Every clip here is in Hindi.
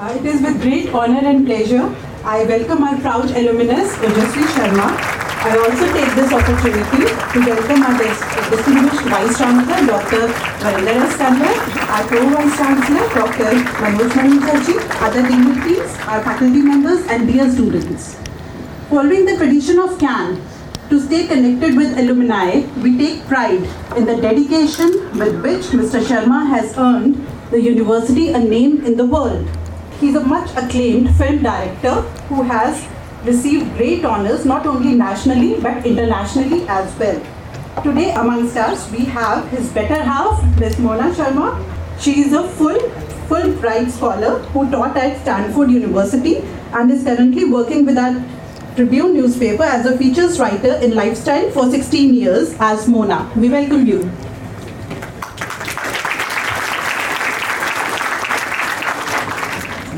Uh, it is with great honor and pleasure I welcome our proud alumnus, Ojasvi Sharma. I also take this opportunity to welcome our distinguished Vice Chancellor, Dr. Varinder S. Our Pro-Vice Chancellor, Dr. Manoj Mukherjee, other dignitaries, our faculty members, and dear students. Following the tradition of CAN, to stay connected with alumni, we take pride in the dedication with which Mr. Sharma has earned the university a name in the world. He's a much acclaimed film director who has received great honors not only nationally but internationally as well. Today amongst us we have his better half, Ms. Mona Sharma. She is a full Fulbright scholar who taught at Stanford University and is currently working with our Tribune newspaper as a features writer in lifestyle for 16 years as Mona. We welcome you.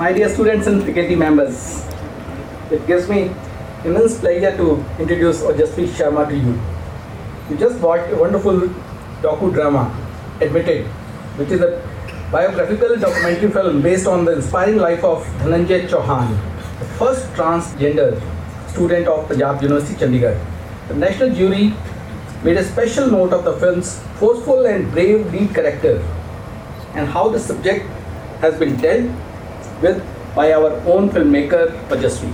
My dear students and faculty members, it gives me immense pleasure to introduce Ojasvi Sharma to you. You just watched a wonderful docu-drama, Admitted, which is a biographical documentary film based on the inspiring life of Dhananjay Chauhan, the first transgender student of Punjab University, Chandigarh. The national jury made a special note of the film's forceful and brave lead character and how the subject has been dealt with by our own filmmaker Pajasvi.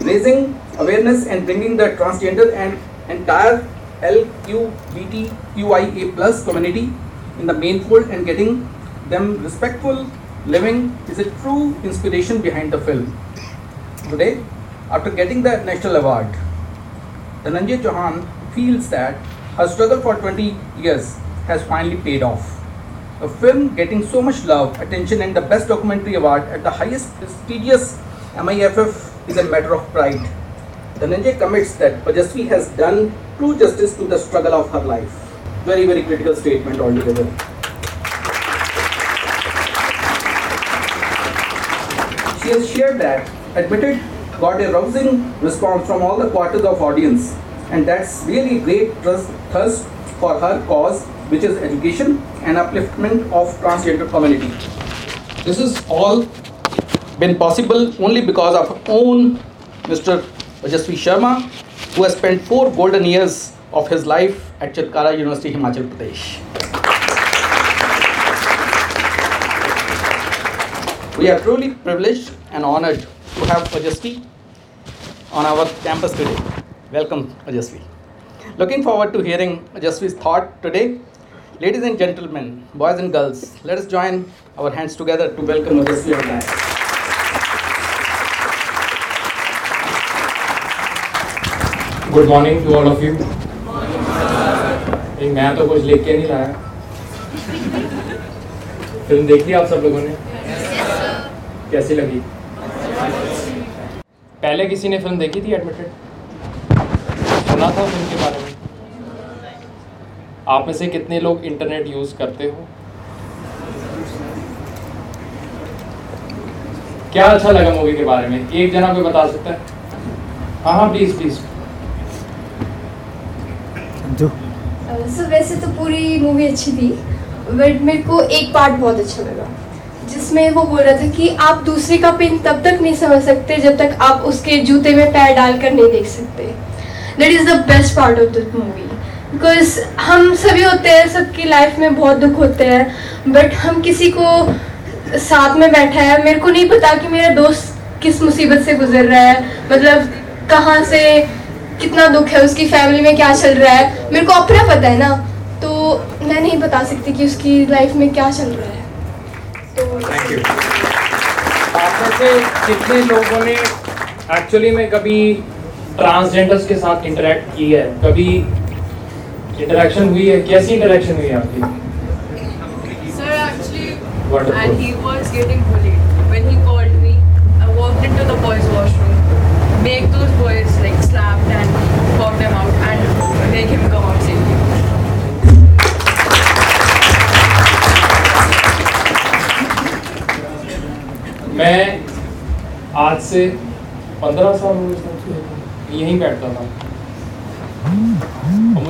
Raising awareness and bringing the transgender and entire LGBTQIA plus community in the main fold and getting them respectful living is a true inspiration behind the film. Today, after getting the national award, Dhananjay Chauhan feels that her struggle for 20 years has finally paid off. A film getting so much love, attention, and the Best Documentary Award at the highest prestigious MIFF is a matter of pride. Dhananjay commits that Pajasvi has done true justice to the struggle of her life. Very, very critical statement altogether. She has shared that Admitted got a rousing response from all the quarters of audience, and that's really great trust, for her cause, which is education and upliftment of transgender community. This is all been possible only because of our own Mr. Ojasvi Sharma, who has spent four golden years of his life at Chitkara University, Himachal Pradesh. We are truly privileged and honored to have Ojasvi on our campus today. Welcome, Ojasvi. Looking forward to hearing Ojasvi's thought today. Ladies and gentlemen, boys and girls, let us join our hands together to welcome Ojasvi on that. Good morning to all of you मैं तो कुछ लेके नहीं लाया फ़िल्म देखी आप सब लोगों ने कैसी लगी पहले किसी ने फ़िल्म देखी थी एडमिटेड सुना था फ़िल्म के बारे में आप में से कितने लोग इंटरनेट यूज़ करते हो? क्या अच्छा लगा मूवी के बारे में? एक जना कोई बता सकता है? हाँ हाँ प्लीज़ प्लीज़ सो वैसे तो पूरी मूवी अच्छी थी बट मेरे को एक पार्ट बहुत अच्छा लगा जिसमें वो बोल रहा था कि आप दूसरे का पेन तब तक नहीं समझ सकते जब तक आप उसके जूते में पैर डालकर नहीं देख सकते। That is the best part of the movie because हम सभी होते हैं सबकी लाइफ में बहुत दुख होते हैं बट हम किसी को साथ में बैठा है। मेरे को नहीं पता कि मेरा दोस्त किस मुसीबत से गुजर रहा है मतलब कहाँ से कितना दुख है उसकी फैमिली में क्या चल रहा है। मेरे को अपना पता है ना तो मैं नहीं बता सकती कि उसकी लाइफ में क्या चल रहा है। तो थैंक यू आप में से कितने लोगों ने एक्चुअली में कभी ट्रांसजेंडर्स के साथ इंटरेक्ट की है? कभी इंटरेक्शन हुई है? कैसी इंटरेक्शन हुई है आपकी? Sir actually and he was getting bullied when he called me I walked into the boys washroom make those boys like slapped and pop them out and make him come out safe मैं आज से पंद्रह साल हो गए यहीं बैठता था.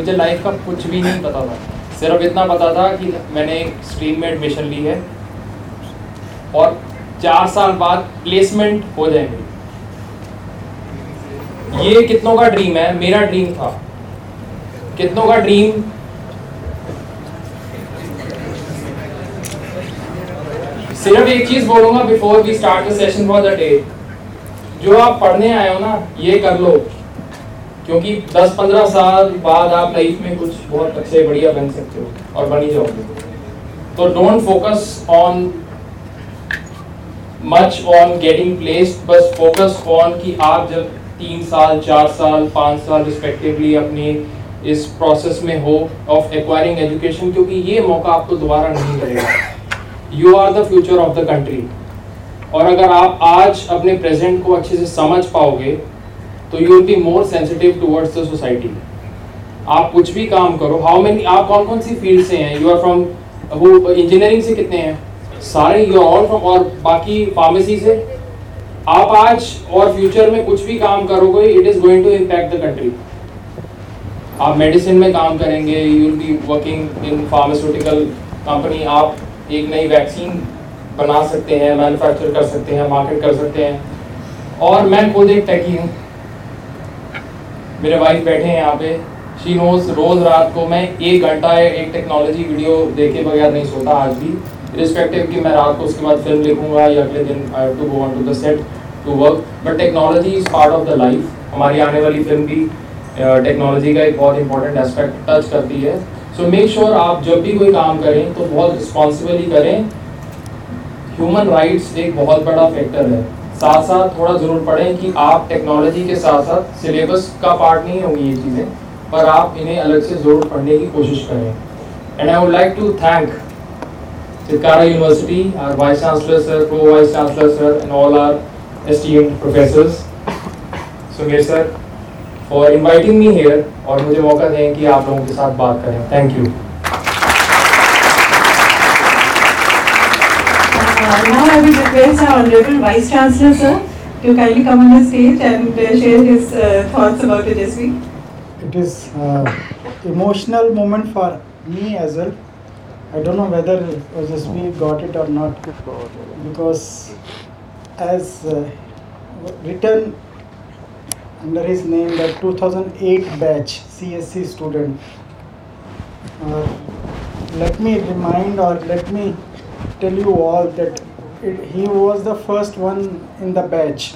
मुझे लाइफ का कुछ भी नहीं पता था। सिर्फ़ इतना पता था कि मैंने एक स्ट्रीम में एडमिशन ली है और चार साल बाद प्लेसमेंट हो जाएँगे। ये कितनों का ड्रीम है? मेरा ड्रीम था। कितनों का ड्रीम सिर्फ़ एक चीज़ बोलूँगा before we start the session for the day जो आप पढ़ने आए हो ना, ये कर लो। क्योंकि 10-15 साल बाद आप लाइफ में कुछ बहुत अच्छे, बढ़िया बन सकते हो और बन ही जाओगे। तो don't focus on much on getting place बस फोकस ऑन कि आप जब तीन साल, चार साल, पाँच साल रिस्पेक्टिवली अपने इस प्रोसेस में हो ऑफ़ एक्वायरिंग एजुकेशन क्योंकि ये मौका आपको दोबारा नहीं मिलेगा। You are the future of the country और अगर आप आज अपने प्रेजेंट को अच्छे से समझ पाओगे तो you will be more sensitive towards the society आप कुछ भी काम करो हाउ मेनी आप कौन कौन सी फ़ील्ड से हैं? यू आर फ्रॉम वो इंजीनियरिंग से कितने हैं? सारे यू ऑल फ्रॉम और बाकी फार्मेसी से? आप आज और फ्यूचर में कुछ भी काम करोगे it is going to impact the country आप मेडिसिन में काम करेंगे you will be working in pharmaceutical company आप एक नई वैक्सीन बना सकते हैं मैन्युफैक्चर कर सकते हैं मार्केट कर सकते हैं। और मैं खुद एक टेकी हूँ। मेरे वाइफ बैठे हैं यहाँ पे। शी नोज़ रोज रात को मैं एक घंटा एक टेक्नोलॉजी वीडियो देखे बगैर नहीं सोता आज भी। रिस्पेक्टिव कि मैं रात को उसके बाद फ़िल्म लिखूँगा या अगले दिन I to go on to the set to work but technology is part of the life हमारी आने वाली फ़िल्म भी टेक्नोलॉजी का एक बहुत इंपॉर्टेंट एस्पेक्ट टच करती है। सो मेक श्योर आप जब भी कोई काम करें तो बहुत रिस्पॉन्सिबली करें। ह्यूमन राइट्स एक बहुत बड़ा फैक्टर है। साथ साथ थोड़ा ज़रूर पढ़ें कि आप टेक्नोलॉजी के साथ साथ सिलेबस का पार्ट नहीं होंगी ये चीज़ें पर आप इन्हें अलग से ज़रूर पढ़ने की कोशिश करें and I would like to thank Chitkara University, our Vice Chancellor Sir, Pro-Vice Chancellor Sir and all our esteemed professors. Sumir Sir, for inviting me here और मुझे मौका दें कि आप लोगों के साथ बात करें thank you now I will request our Honorable Vice Chancellor, sir, to kindly come on the stage and share his thoughts about the JSV. it is uh, emotional moment for me as well. I don't know whether OSSB got it or not because as uh, written under his name that 2008 batch CSC student. Uh, let me remind or let me tell you all that it, he was the first one in the batch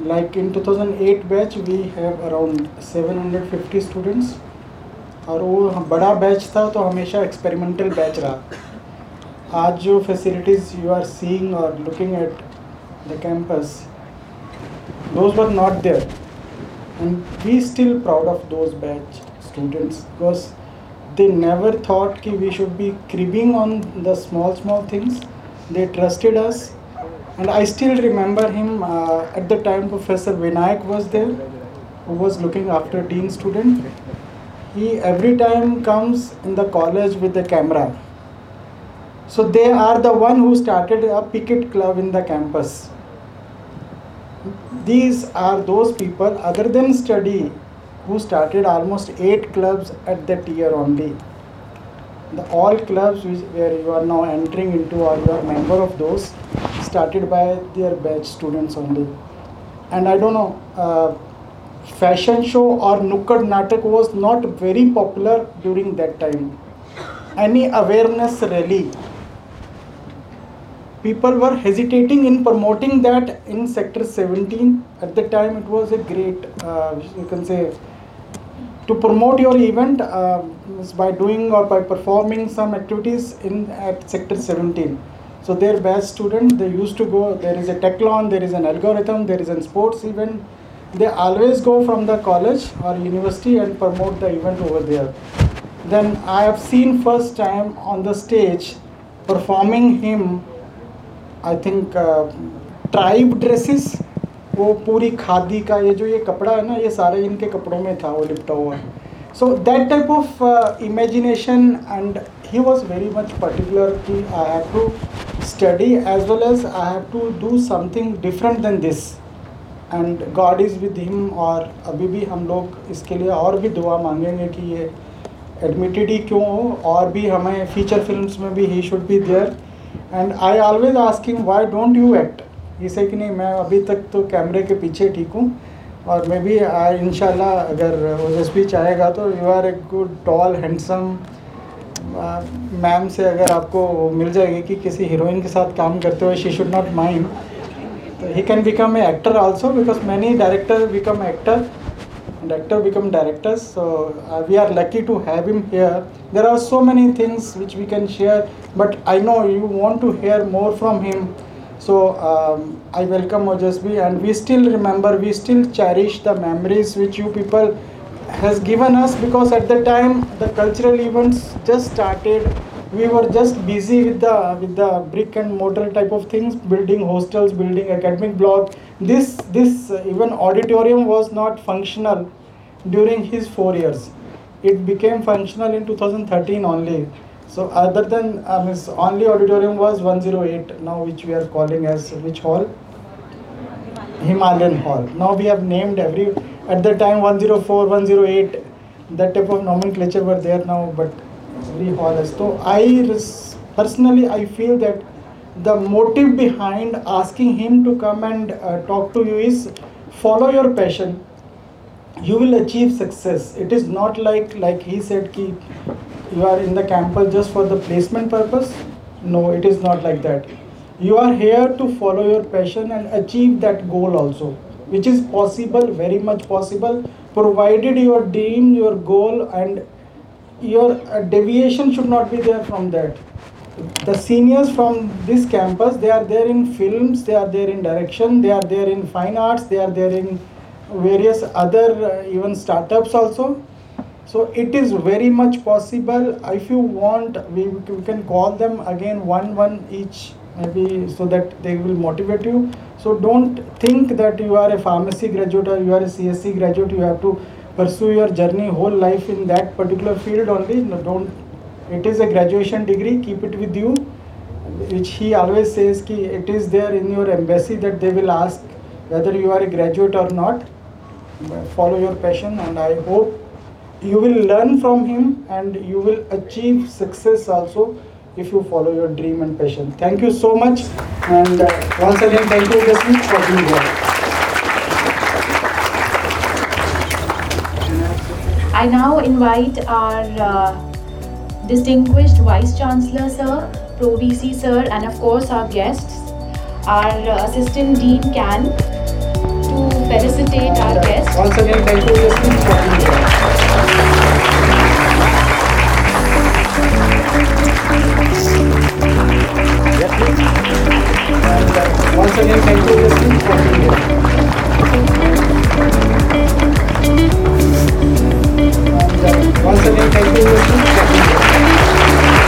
like in 2008 batch we have around 750 students और वो बड़ा बैच था तो हमेशा एक्सपेरिमेंटल बैच रहा आज जो फैसिलिटीज़ यू आर सीइंग और looking at the campus those were not there and we still proud of those batch students because they never thought ki we should be cribbing on the small small things. They trusted us. And i still remember him uh, at the time professor vinayak was there who was looking after dean student. He every time comes in the college with the camera. So they are the one who started a picket club in the campus. These are those people other than study who started almost eight clubs at that year only. The all clubs which, where you are now entering into or you are member of those started by their batch students only. And I don't know, uh, fashion show or Nukkad Natak was not very popular during that time. Any awareness rally. People were hesitating in promoting that in sector 17. At the time, it was a great, uh, you can say, to promote your event uh, by doing or by performing some activities in at sector 17 so their batch student they used to go there is a techlon there is an algorithm there is a sports event. They always go from the college or university and promote the event over there. Then i have seen first time on the stage performing him i think uh, tribe dresses वो पूरी खादी का ये जो ये कपड़ा है ना, ये सारे इनके कपड़ों में था, वो लिपटा हुआ है। So that type of imagination and he was very much particular कि I have to study as well as I have to do something different than this and God is with him और अभी भी हम लोग इसके लिए और भी दुआ मांगेंगे कि ये एडमिटेड ही क्यों हो और भी हमें फीचर फिल्म्स में भी he should be there and I always asking why don't you act इसे कि नहीं मैं अभी तक तो कैमरे के पीछे ठीक हूँ और मे बी इंशाल्लाह अगर ओजस्वी चाहेगा तो you are a good tall handsome man से अगर आपको मिल जाएगी कि किसी हीरोइन के साथ काम करते हुए शी शुड नॉट माइंड तो he can become a actor also because many director become actor actor become directors. So uh, we are lucky to have him here. There are so many things which we can share but i know you want to hear more from him. So um, i welcome ojasvi and we still remember we still cherish the memories which you people has given us because at the time the cultural events just started. We were just busy with the with the brick and mortar type of things building hostels building academic block. This this even auditorium was not functional during his 4 years. It became functional in 2013 only so other than um, only auditorium was 108 now which we are calling as which hall? Himalayan hall. Now we have named every at the time 104 108 that type of nomenclature were there now but every hall has so i personally i feel that the motive behind asking him to come and uh, talk to you is follow your passion. You will achieve success. It is not like like he said ki you are in the campus just for the placement purpose? No it is not like that. You are here to follow your passion and achieve that goal also which is possible very much possible provided your dream your goal and your uh, deviation should not be there from that. The seniors from this campus they are there in films they are there in direction they are there in fine arts they are there in various other uh, even startups also so it is very much possible. If you want we, we can call them again one one each maybe so that they will motivate you. So don't think that you are a pharmacy graduate or you are a csc graduate. You have to pursue your journey whole life in that particular field only. No, don't it is a graduation degree. Keep it with you which he always says ki it is there in your embassy that they will ask whether you are a graduate or not. Follow your passion and i hope you will learn from him and you will achieve success also if you follow your dream and passion. Thank you so much and uh, once again thank you Jasmine for being here. I now invite our uh, distinguished Vice Chancellor Sir, Pro VC Sir, and of course our guests, our uh, Assistant Dean Can, to felicitate our guests. once again thank you Jasmine for being here once again thank you Jasmine for being here once again thank you Jasmine for being here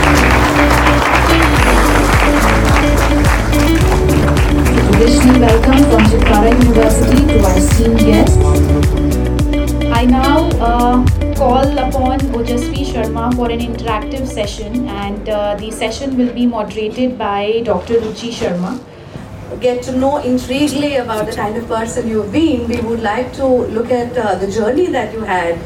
Traditionally welcome from Chitara University to our esteemed guests. I now uh, call upon Ojasvi Sharma for an interactive session, and uh, the session will be moderated by Dr. Ruchi Sharma. Get to know intriguingly about the kind of person you've been, we would like to look at uh, the journey that you had.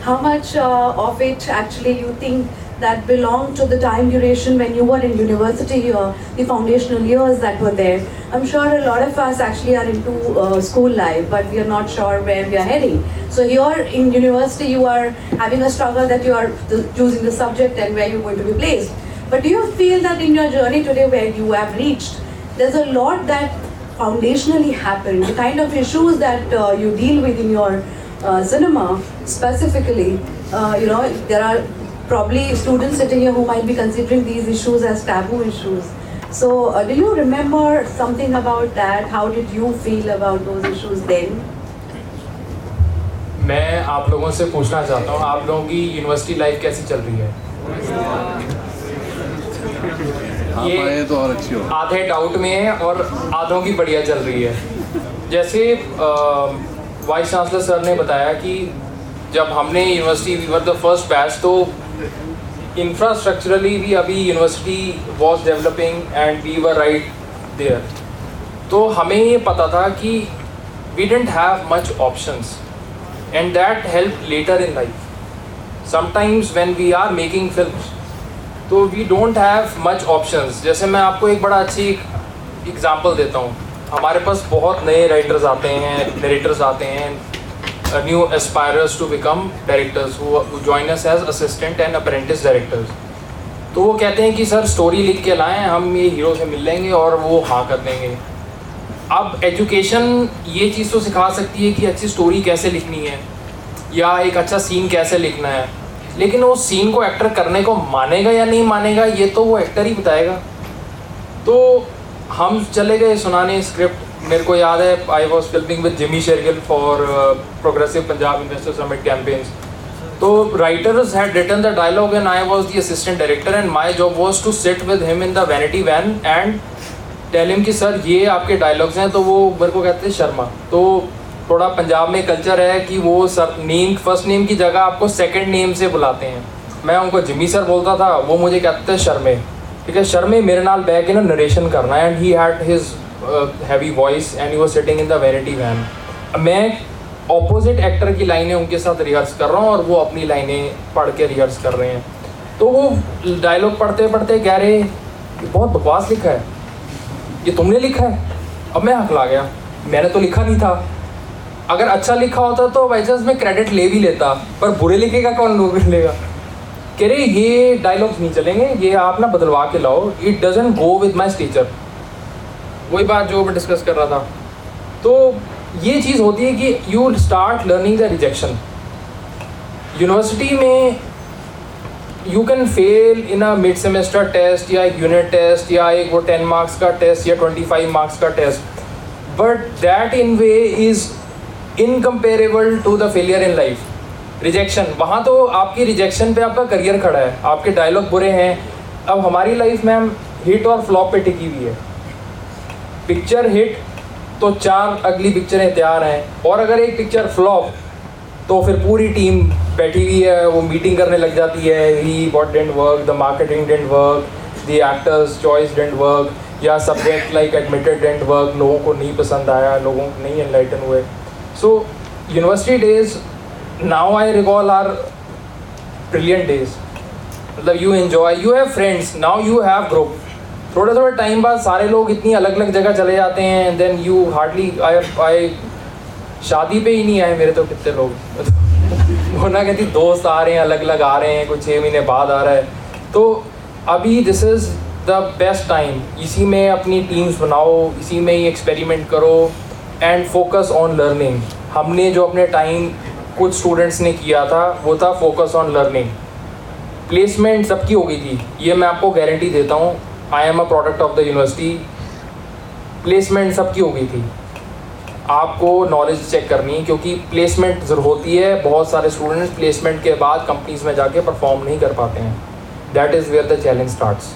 How much uh, of it actually you think that belonged to the time duration when you were in university or the foundational years that were there? I'm sure a lot of us actually are into uh, school life, but we are not sure where we are heading. So here in university, you are having a struggle that you are the, choosing the subject and where you're going to be placed. But do you feel that in your journey today where you have reached, there's a lot that foundationally happened, the kind of issues that uh, you deal with in your uh, cinema specifically, uh, you know, there are probably students sitting here who might be considering these issues as taboo issues. So, uh, do you remember something about that? How did you feel about those issues then? मैं आप लोगों से पूछना चाहता हूँ आप लोगों की यूनिवर्सिटी लाइफ कैसी चल रही है आप ये- तो और अच्छी हो। आधे डाउट में है और आधों की बढ़िया चल रही है। जैसे वाइस चांसलर सर ने बताया कि जब हमने university we were the first batch तो इंफ्रास्ट्रक्चरली भी अभी university was developing and we were right there तो हमें ये पता था कि we didn't have much options and that help later in life sometimes when we are making films तो we don't have much options जैसे मैं आपको एक बड़ा अच्छी एग्जांपल देता हूँ। हमारे पास बहुत नए राइटर्स आते हैं डायरेक्टर्स आते हैं new aspirers to become directors join us as assistant and apprentice directors तो वो कहते हैं कि, सर स्टोरी लिख के लाएँ, हम ये हीरो से मिल लेंगे और वो हाँ कर देंगे. अब एजुकेशन ये चीज़ तो सिखा सकती है कि अच्छी स्टोरी कैसे लिखनी है, या एक अच्छा सीन कैसे लिखना है। लेकिन वो सीन को एक्टर करने को मानेगा या नहीं मानेगा, ये तो वो एक्टर ही बताएगा। तो हम चले गए सुनाने स्क्रिप्ट मेरे को याद है I was filming with Jimmy Shergill for Progressive Punjab Investor Summit campaigns तो writers had written the dialogue and I was the assistant director and my job was to sit with him in the vanity van and tell him कि सर ये आपके डायलॉग्स हैं तो वो मेरे को कहते हैं, शर्मा। तो थोड़ा पंजाब में कल्चर है कि वो सर नेम फ़र्स्ट नेम की जगह आपको सेकंड नेम से बुलाते हैं। मैं उनको जिमी सर बोलता था, वो मुझे कहते थे शर्मे। ठीक है, शर्मे मेरे नाल बह के ना नरेशन करना। And he had his heavy voice and he was sitting in the vanity van मैं ऑपोजिट एक्टर की लाइनें उनके साथ रिहर्स कर रहा हूँ और वो अपनी लाइनें पढ़ के रिहर्स कर रहे हैं। तो वो डायलॉग पढ़ते पढ़ते कह रहे, ये बहुत बकवास लिखा है। ये तुमने लिखा है? अब मैं हकला गया। मैंने तो लिखा नहीं था। अगर अच्छा लिखा होता तो बाई चांस मैं क्रेडिट ले भी लेता, पर बुरे लिखेगा कौन लोग लेगा? कह रहे, ये डायलॉग्स नहीं चलेंगे, ये आप ना बदलवा के लाओ it doesn't go with my teacher वही बात जो मैं डिस्कस कर रहा था। तो ये चीज़ होती है कि you start learning the rejection university में you can fail in a mid semester test या एक यूनिट टेस्ट या एक वो टेन मार्क्स का टेस्ट या ट्वेंटी फाइव मार्क्स का test but that in way is incomparable to the failure in life rejection वहाँ तो आपकी रिजेक्शन पे आपका करियर खड़ा है। आपके डायलॉग बुरे हैं। अब हमारी लाइफ में हम हिट और फ्लॉप पे टिकी हुई है। पिक्चर हिट तो चार अगली पिक्चरें तैयार हैं। और अगर एक पिक्चर फ्लॉप तो फिर पूरी टीम बैठी हुई है। वो मीटिंग करने लग जाती है। He what didn't work the marketing didn't work the actors choice didn't work या subject like admitted didn't work लोगों को नहीं पसंद आया। लोगों को नहीं एनलाइटन हुए। So university days now I recall are brilliant days मतलब you enjoy you have friends now you have group थोड़े थोड़े टाइम बाद सारे लोग इतनी अलग अलग जगह चले जाते हैं then you hardly I I शादी पे ही नहीं आए मेरे तो कितने लोग। वो ना कहती, दोस्त आ रहे हैं अलग अलग आ रहे हैं, कुछ छः महीने बाद आ रहा है। तो अभी this is the best time इसी में अपनी टीम्स बनाओ, इसी में ही एक्सपेरिमेंट करो। एंड फोकस ऑन लर्निंग हमने जो अपने टाइम कुछ स्टूडेंट्स ने किया था, वो था फोकस ऑन लर्निंग प्लेसमेंट सबकी हो गई थी। ये मैं आपको गारंटी देता हूँ I am a product of the university placement सबकी हो गई थी। आपको नॉलेज चेक करनी है, क्योंकि प्लेसमेंट ज़रूर होती है। बहुत सारे स्टूडेंट्स प्लेसमेंट के बाद कंपनीज़ में जाके परफॉर्म नहीं कर पाते हैं। That is where the challenge starts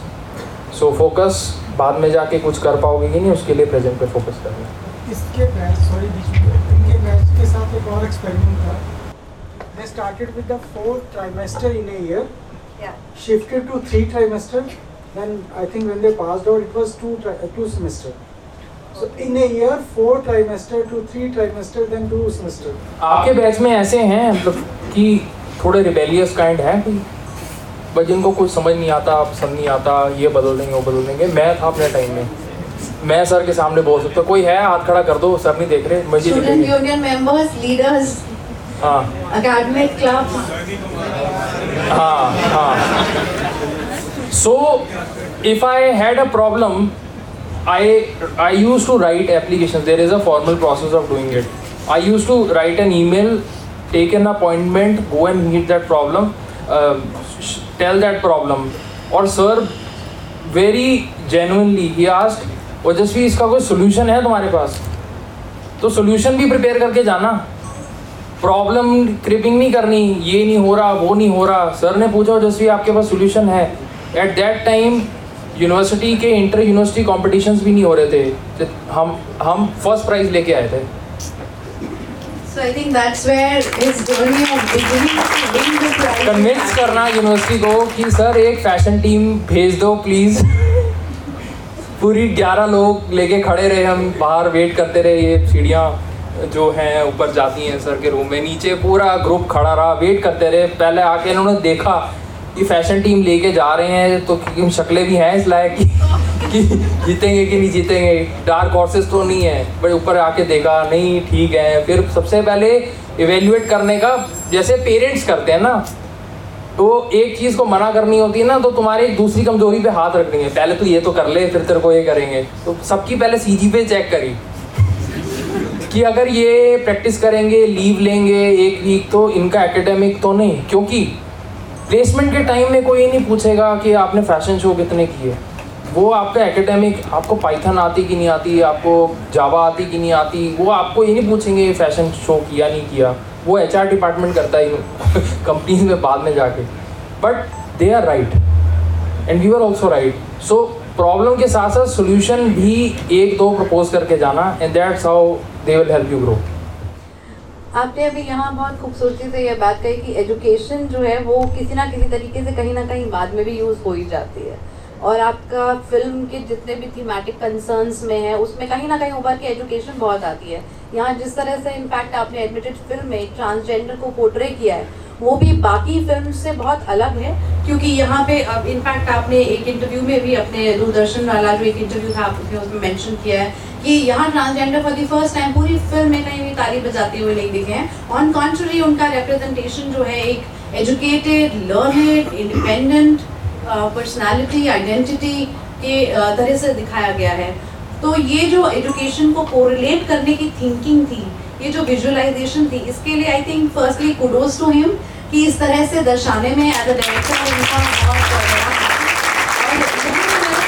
so focus बाद में जाके कुछ कर पाओगे कि नहीं, उसके लिए प्रेजेंट पे फोकस करना इसके मैच सॉरी इनके मैच के साथ एक और एक्सपेरिमेंट था। They started with the fourth trimester in year shifted to three trimester then I think when they passed out it was two two semester so in a year four trimester to three trimester then two semester आपके बैच में ऐसे हैं मतलब कि थोड़े रिबेलियस काइंड है बट जिनको कुछ समझ नहीं आता पसंद नहीं आता ये बदल देंगे वो बदल देंगे। मैं था अपने टाइम में। मैं सर के सामने बोल सकता कोई है हाथ खड़ा कर दो सर नहीं देख रहे मैं union members leaders so if I had a problem I I use to write application there is a formal process of doing it I use to write an email take an appointment go and meet that problem tell that problem और sir very genuinely he asked Ojaswi इसका कोई सोल्यूशन है तुम्हारे पास? तो सोल्यूशन भी प्रिपेयर करके जाना। प्रॉब्लम क्रिपिंग नहीं करनी ये नहीं हो रहा वो नहीं हो रहा। सर ने पूछा ओजस्वी आपके पास सोल्यूशन है। एट दैट टाइम यूनिवर्सिटी के इंटर यूनिवर्सिटी कॉम्पिटिशन्स भी नहीं हो रहे थे। तो हम हम फ़र्स्ट प्राइज लेके आए थे। So I think that's where his journey of beginning to win the prize. Convince करना यूनिवर्सिटी को कि सर एक फ़ैशन टीम भेज दो प्लीज़ पूरी 11 लोग लेके खड़े रहे हम बाहर वेट करते रहे ये सीढ़ियाँ जो हैं ऊपर जाती हैं सर के रूम में नीचे पूरा ग्रुप खड़ा रहा वेट करते रहे। पहले आके इन्होंने देखा कि फ़ैशन टीम लेके जा रहे हैं तो क्योंकि शक्लें भी हैं इस लायक कि, कि जीतेंगे कि नहीं जीतेंगे डार्क हॉर्सेस तो नहीं है बट ऊपर आके देखा नहीं ठीक है। फिर सबसे पहले इवेल्युएट करने का जैसे पेरेंट्स करते हैं ना तो एक चीज़ को मना करनी होती है ना तो तुम्हारी एक दूसरी कमज़ोरी पे हाथ रख देंगे पहले तो ये तो कर ले, फिर तेरे को ये करेंगे। तो सबकी पहले सीज़ी पे चेक करी कि अगर ये प्रैक्टिस करेंगे लीव लेंगे एक वीक तो इनका एकेडमिक तो नहीं, क्योंकि प्लेसमेंट के टाइम में कोई नहीं पूछेगा कि आपने फ़ैशन शो कितने किए। वो आपका एकेडमिक आपको पाइथन आती कि नहीं आती, आपको जावा आती कि नहीं आती, वो आपको ये नहीं पूछेंगे फ़ैशन शो किया, नहीं किया। वो एच आर डिपार्टमेंट करता ही कंपनीज़ में बाद में जाके। But they are right and we are also right so problem के साथ साथ सोल्यूशन भी एक दो प्रपोज करके जाना and that's how they will help you grow आपने अभी यहाँ बहुत खूबसूरती से यह बात कही कि एजुकेशन जो है, वो किसी ना किसी तरीके से कहीं ना कहीं बाद में भी यूज़ हो ही जाती है। और आपका फ़िल्म के जितने भी थीमेटिक कंसर्न्स में है, उसमें कहीं ना कहीं उभर के एजुकेशन बहुत आती है। यहाँ जिस तरह से इनफैक्ट आपने एडमिटेड फ़िल्म में ट्रांसजेंडर को पोर्ट्रे किया है, वो भी बाकी फ़िल्म से बहुत अलग है, क्योंकि यहाँ पे अब इनफैक्ट आपने एक इंटरव्यू में भी अपने दूरदर्शन वाला जो एक इंटरव्यू था, आपने उसमें मेंशन किया है कि यहाँ transgender for the first time पूरी फ़िल्म में कहीं भी ताली बजाते हुए नहीं दिखे हैं। ऑन कॉन्ट्ररी उनका रिप्रेजेंटेशन जो है एक educated learned independent personality identity के तरह से दिखाया गया है। तो ये जो एजुकेशन को कोरिलेट करने की थिंकिंग थी, ये जो विजुअलाइजेशन थी, इसके लिए I think firstly kudos to him कि इस तरह से दर्शाने में एज अ डायरेक्टर उनका बहुत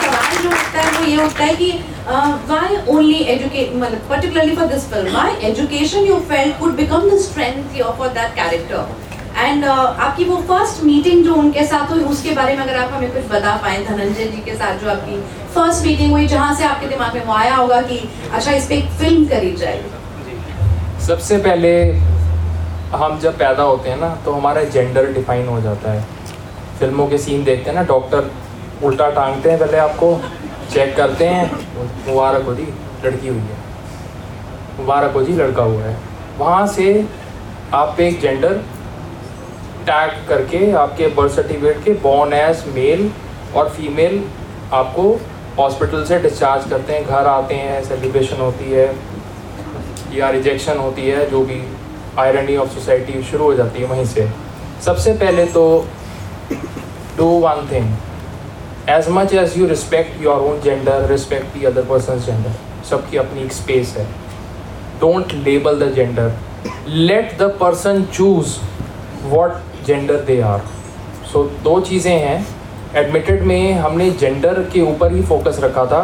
सवाल जो उठता है, वो ये उठता है कि वाई ओनली एजुकेट मतलब particularly for this film why education you felt could become the strength for that character and आपकी वो फ़र्स्ट मीटिंग जो उनके साथ हुई, उसके बारे में अगर आप हमें कुछ बता पाए, धनंजय जी के साथ जो आपकी फ़र्स्ट मीटिंग हुई, जहाँ से आपके दिमाग में वो आया होगा कि अच्छा इस पर एक फ़िल्म करी जाएगी सबसे पहले हम जब पैदा होते हैं ना तो हमारा जेंडर डिफाइन हो जाता है। फ़िल्मों के सीन देखते हैं ना डॉक्टर उल्टा टांगते हैं पहले आपको चेक करते हैं, मुबारक हो जी, लड़की हुई है। मुबारक हो जी, लड़का हुआ है। वहाँ से आप पे एक जेंडर टैग करके आपके बर्थ सर्टिफिकेट के बॉर्न एज मेल और फीमेल आपको हॉस्पिटल से डिस्चार्ज करते हैं, घर आते हैं सेलिब्रेशन होती है या रिजेक्शन होती है, जो भी आयरनी ऑफ़ सोसाइटी शुरू हो जाती है वहीं से। सबसे पहले तो do one thing as much as you respect your own gender respect the other person gender सबकी अपनी एक स्पेस है। Don't label the gender let the person choose what gender they are so दो चीज़ें हैं। एडमिटेड में हमने जेंडर के ऊपर ही फोकस रखा था।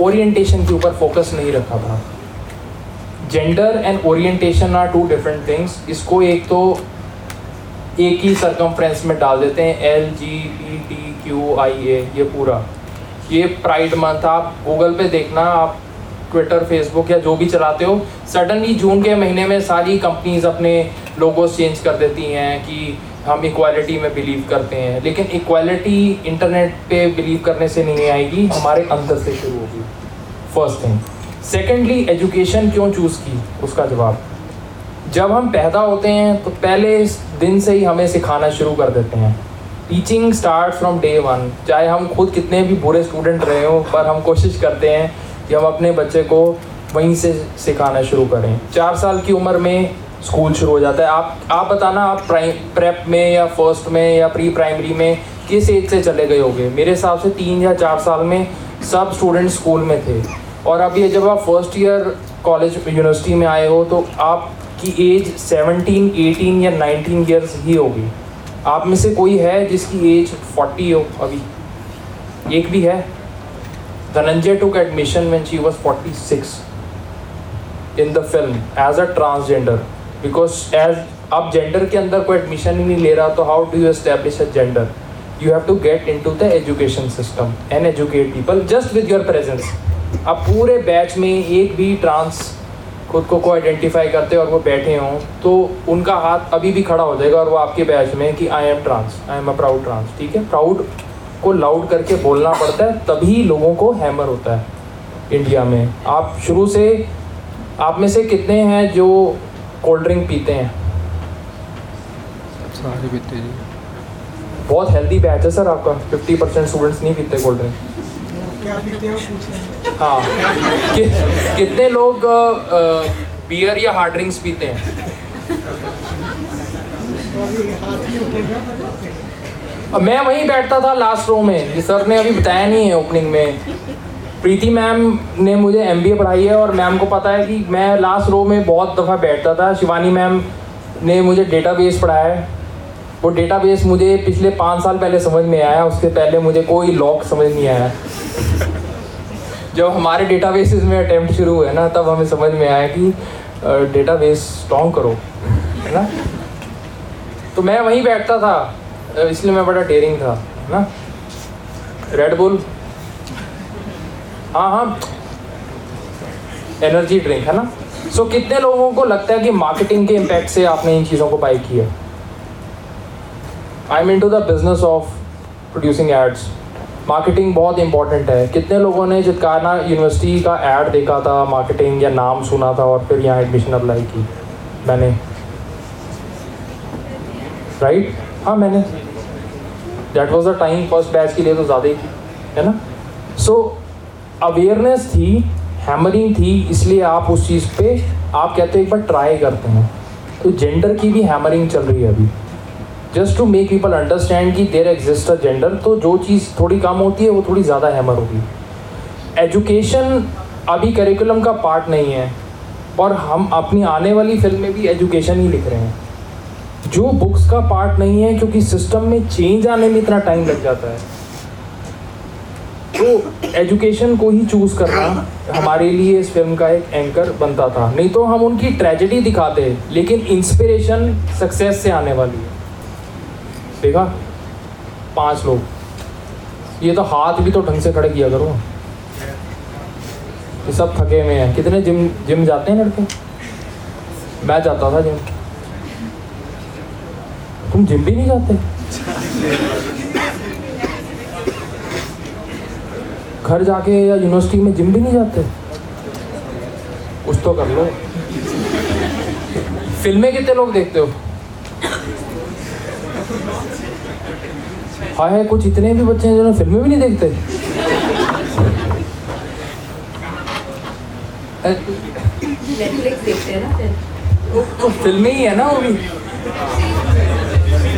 ओरिएंटेशन के ऊपर फोकस नहीं रखा था। Gender and orientation are two different things इसको एक तो एक ही सरकमफ्रेंस में डाल देते हैं। L G B T Q I A ये पूरा। ये प्राइड मंथ आप गूगल पे देखना, आप ट्विटर फेसबुक या जो भी चलाते हो सडनली जून के महीने में सारी कंपनीज़ अपने लोगोस चेंज कर देती हैं कि हम इक्वालिटी में बिलीव करते हैं। लेकिन इक्वालिटी इंटरनेट पे बिलीव करने से नहीं आएगी, हमारे अंदर से शुरू होगी। फ़र्स्ट थिंग सेकेंडली एजुकेशन क्यों चूज़ की? उसका जवाब। जब हम पैदा होते हैं तो पहले दिन से ही हमें सिखाना शुरू कर देते हैं। Teaching start from day one चाहे हम खुद कितने भी बुरे स्टूडेंट रहे हो, पर हम कोशिश करते हैं कि हम अपने बच्चे को वहीं से सिखाना शुरू करें। चार साल की उम्र में स्कूल शुरू हो जाता है। आप आप बताना आप प्रेप में या फ़र्स्ट में या प्री प्राइमरी में किस एज से चले गए होंगे? मेरे हिसाब से तीन या चार साल में सब स्टूडेंट स्कूल में थे। और अब ये जब आप फ़र्स्ट ईयर कॉलेज यूनिवर्सिटी में आए हो तो आपकी एज 17, 18 या 19 ईयर्स ही होगी। आप में से कोई है जिसकी एज 40 हो अभी? एक भी है? Dhananjay took admission when she was 46 in the film as a transgender. Because as, अब जेंडर के अंदर कोई एडमिशन ही नहीं ले रहा तो how do you establish a gender you have to get into the education system and educate people just with your presence अब पूरे बैच में एक भी ट्रांस खुद को को आइडेंटिफाई करते और वो बैठे हों तो उनका हाथ अभी भी खड़ा हो जाएगा और वो आपके बैच में कि I am trans I am a proud trans ठीक है? प्राउड को लाउड करके बोलना पड़ता है तभी लोगों को हैमर होता है इंडिया में। आप शुरू से आप में से कितने हैं जो कोल्ड ड्रिंक पीते हैं? सारे पीते जी। बहुत हेल्दी बैच है सर आपका। 50 परसेंट स्टूडेंट्स नहीं पीते कोल्ड ड्रिंक क्या पीते हो? पूछे हाँ। कि, कितने लोग बियर या हार्ड ड्रिंक्स पीते हैं? अब मैं वहीं बैठता था लास्ट रो में। ये सर ने अभी बताया नहीं है ओपनिंग में। प्रीति मैम ने मुझे एमबीए पढ़ाई है और मैम को पता है कि मैं लास्ट रो में बहुत दफ़ा बैठता था। शिवानी मैम ने मुझे डेटाबेस पढ़ाया है। वो डेटाबेस मुझे पिछले पाँच साल पहले समझ में आया, उसके पहले मुझे कोई लॉक समझ नहीं आया। जब हमारे डेटाबेसेस में अटैम्प्ट शुरू हुए ना, तब हमें समझ में आया कि डेटाबेस स्ट्रॉन्ग करो, है ना? तो मैं वहीं बैठता था। इसलिए मैं बड़ा डेयरिंग था ना? रेड बुल हाँ हाँ। एनर्जी ड्रिंक है ना? सो so, कितने लोगों को लगता है कि मार्केटिंग के इम्पैक्ट से आपने इन चीज़ों को बाई किया? I am into the business of producing ads marketing बहुत इंपॉर्टेंट है। कितने लोगों ने चितकाना यूनिवर्सिटी का एड देखा था मार्केटिंग या नाम सुना था और फिर यहाँ एडमिशन अप्लाई की? मैंने। Right right? हाँ मैंने। That was the time first batch के लिए तो ज़्यादा ही थी, है ना? सो अवेयरनेस थी हैमरिंग थी, इसलिए आप उस चीज़ पे, आप कहते हो एक बार ट्राई करते हैं। तो जेंडर की भी हैमरिंग चल रही है अभी। Just to make people understand कि देर एग्जिस्ट अ जेंडर तो जो चीज़ थोड़ी कम होती है, वो थोड़ी ज़्यादा हैमर होगी एजुकेशन अभी करिकुलम का पार्ट नहीं है और हम अपनी आने वाली फ़िल्म में भी एजुकेशन ही लिख रहे हैं। जो बुक्स का पार्ट नहीं है, क्योंकि सिस्टम में चेंज आने में इतना टाइम लग जाता है। तो एजुकेशन को ही चूज़ करना हमारे लिए इस फ़िल्म का एक एंकर बनता था। नहीं तो हम उनकी ट्रेजेडी दिखाते, लेकिन इंस्पिरेशन सक्सेस से आने वाली है। देखा? पाँच लोग। ये तो हाथ भी तो ढंग से खड़े किया करो। ये सब थके हुए हैं। कितने जिम जिम जाते हैं लड़के? मैं जाता था जिम तुम जिम भी नहीं जाते? घर जाके या यूनिवर्सिटी में जिम भी नहीं जाते? कुछ तो कर लो। फ़िल्में कितने लोग देखते हो? हाँ है कुछ इतने भी बच्चे हैं जिन्होंने फ़िल्में भी नहीं देखते? नेटफ्लिक्स देखते हैं ना फिर। तो फ़िल्में ही है ना वो भी।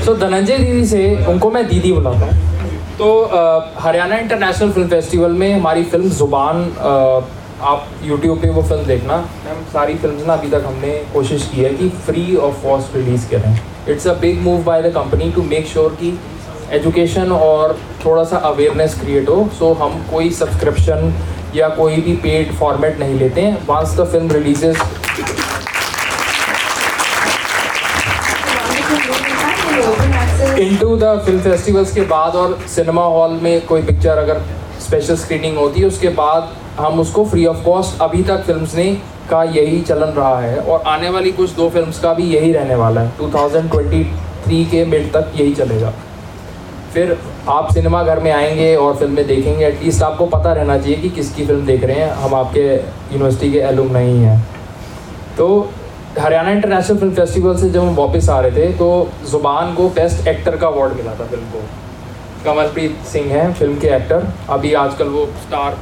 तो धनंजय दीदी से उनको मैं दीदी बुलाता हूँ। तो हरियाणा इंटरनेशनल फ़िल्म फेस्टिवल में हमारी फ़िल्म ज़ुबान आप यूट्यूब पे वो फ़िल्म देखना। मैम, सारी फ़िल्म ना अभी तक हमने कोशिश की है कि फ्री ऑफ़ कॉस्ट रिलीज़ करें। It's a big move by the company to make sure कि एजुकेशन और थोड़ा सा अवेयरनेस क्रिएट हो। सो so, हम कोई सब्सक्रिप्शन या कोई भी पेड फॉर्मेट नहीं लेते हैं। Once the film releases into the film festivals के बाद और सिनेमा हॉल में कोई पिक्चर अगर स्पेशल स्क्रीनिंग होती है, उसके बाद हम उसको फ्री ऑफ़ कॉस्ट अभी तक फिल्म्स ने का यही चलन रहा है। और आने वाली कुछ दो फिल्म्स का भी यही रहने वाला है। 2023 के मिड तक यही चलेगा। फिर आप सिनेमा घर में आएँगे और फ़िल्में देखेंगे एटलीस्ट आपको पता रहना चाहिए कि किसकी फ़िल्म देख रहे हैं। हम आपके यूनिवर्सिटी के एलुम नहीं हैं। तो हरियाणा इंटरनेशनल फ़िल्म फेस्टिवल से जब हम वापस आ रहे थे तो ज़ुबान को बेस्ट एक्टर का अवार्ड मिला था फ़िल्म को। कमलप्रीत सिंह हैं फ़िल्म के एक्टर अभी आजकल वो स्टार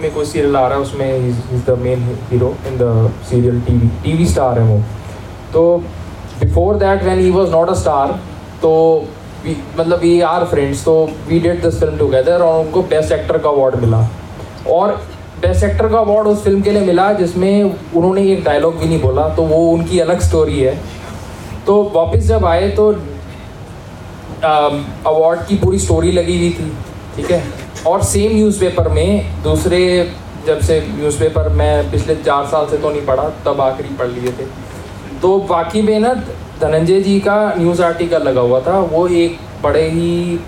में कोई सीरियल आ रहा है, उसमें is the main hero in the serial TV TV star है वो। तो before that when he was not a star तो मतलब वी आर फ्रेंड्स तो we did this film together और उनको बेस्ट एक्टर का अवार्ड मिला। और बेस्ट एक्टर का अवार्ड उस फ़िल्म के लिए मिला, जिसमें उन्होंने एक डायलॉग भी नहीं बोला तो वो उनकी अलग स्टोरी है। तो वापस जब आए तो अवार्ड की पूरी स्टोरी लगी हुई थी, ठीक है? और सेम न्यूज़पेपर में दूसरे, जब से न्यूज़पेपर मैं पिछले चार साल से तो नहीं पढ़ा, तब आखिरी पढ़ लिए थे। तो बाकी में ना, धनंजय जी का न्यूज़ आर्टिकल लगा हुआ था, वो एक बड़े ही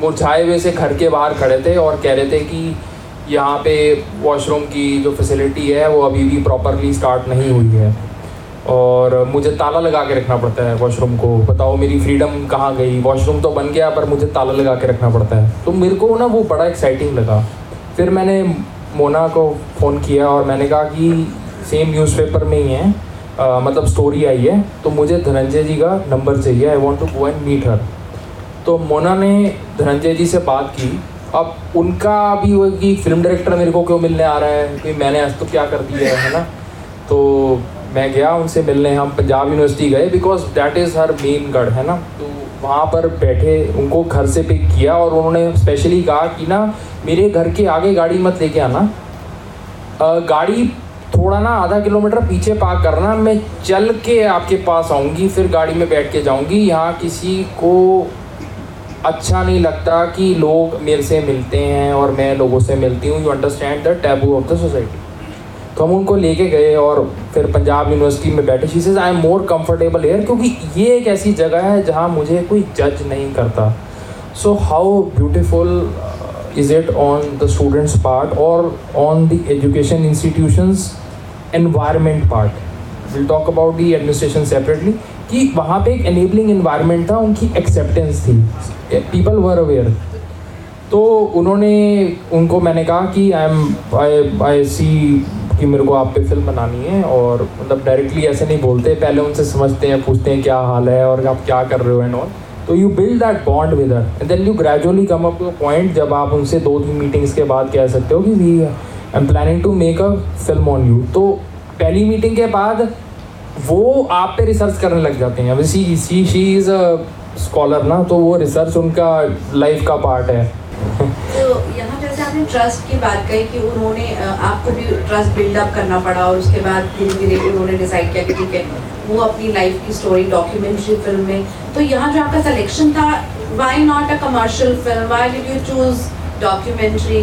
मुरझाए हुए से घर के बाहर खड़े थे और कह रहे थे कि यहाँ पे वॉशरूम की जो फैसिलिटी है वो अभी भी प्रॉपरली स्टार्ट नहीं हुई है। और मुझे ताला लगा के रखना पड़ता है वॉशरूम को। बताओ मेरी फ्रीडम कहाँ गई? वॉशरूम तो बन गया पर मुझे ताला लगा के रखना पड़ता है। तो मेरे को ना वो बड़ा एक्साइटिंग लगा। फिर मैंने मोना को फ़ोन किया और मैंने कहा कि सेम न्यूज़पेपर में ही है। अ, मतलब स्टोरी आई है। तो मुझे धनंजय जी का नंबर चाहिए। I want to go and meet her तो मोना ने धनंजय जी से बात की। अब उनका भी वो कि फ़िल्म डायरेक्टर मेरे को क्यों मिलने आ रहा है? कि मैंने आज तो क्या कर दिया है ना? तो मैं गया उनसे मिलने, हम पंजाब यूनिवर्सिटी गए because that is her main गढ़, है ना? तो वहाँ पर बैठे, उनको घर से पिक किया और उन्होंने स्पेशली कहा कि ना, मेरे घर के आगे गाड़ी मत लेके आना। गाड़ी थोड़ा ना आधा किलोमीटर पीछे पार्क करना, मैं चल के आपके पास आऊँगी, फिर गाड़ी में बैठ के जाऊँगी। यहाँ किसी को अच्छा नहीं लगता कि लोग मेरे से मिलते हैं और मैं लोगों से मिलती हूँ। You understand the taboo of the society तो हम उनको लेके गए और फिर पंजाब यूनिवर्सिटी में बैठे। She says I am more comfortable here क्योंकि ये एक ऐसी जगह है जहाँ मुझे कोई जज नहीं करता। So how beautiful is it on the students part और on the education institutions environment part will talk about the administration separately कि वहाँ पे एक एनेबलिंग इन्वायरमेंट था, उनकी एक्सेप्टेंस थी। पीपल वर अवेयर तो उन्होंने, उनको मैंने कहा कि आई एम आई आई सी कि मेरे को आप पे फ़िल्म बनानी है और मतलब डायरेक्टली ऐसे नहीं बोलते, पहले उनसे समझते हैं, पूछते हैं क्या हाल है और आप क्या कर रहे हो एंड ऑल तो you build that bond with her and then you gradually come up point जब आप उनसे दो तीन मीटिंग्स के बाद कह सकते हो कि we I am planning to make a film on you तो पहली मीटिंग के बाद वो आप पे रिसर्च करने लग जाते हैं। See see she is scholar ना तो वो रिसर्च उनका लाइफ का पार्ट है। तो यहाँ जैसे आपने ट्रस्ट की बात कही कि उन्होंने आपको भी ट्रस्ट बिल्डअप करना पड़ा और उसके बाद धीरे धीरे उन्होंने डिसाइड किया कि ठीक है, वो अपनी लाइफ की स्टोरी डॉक्यूमेंट्री फ़िल्म में। तो यहाँ जो आपका सिलेक्शन था why not a commercial film why did you choose documentary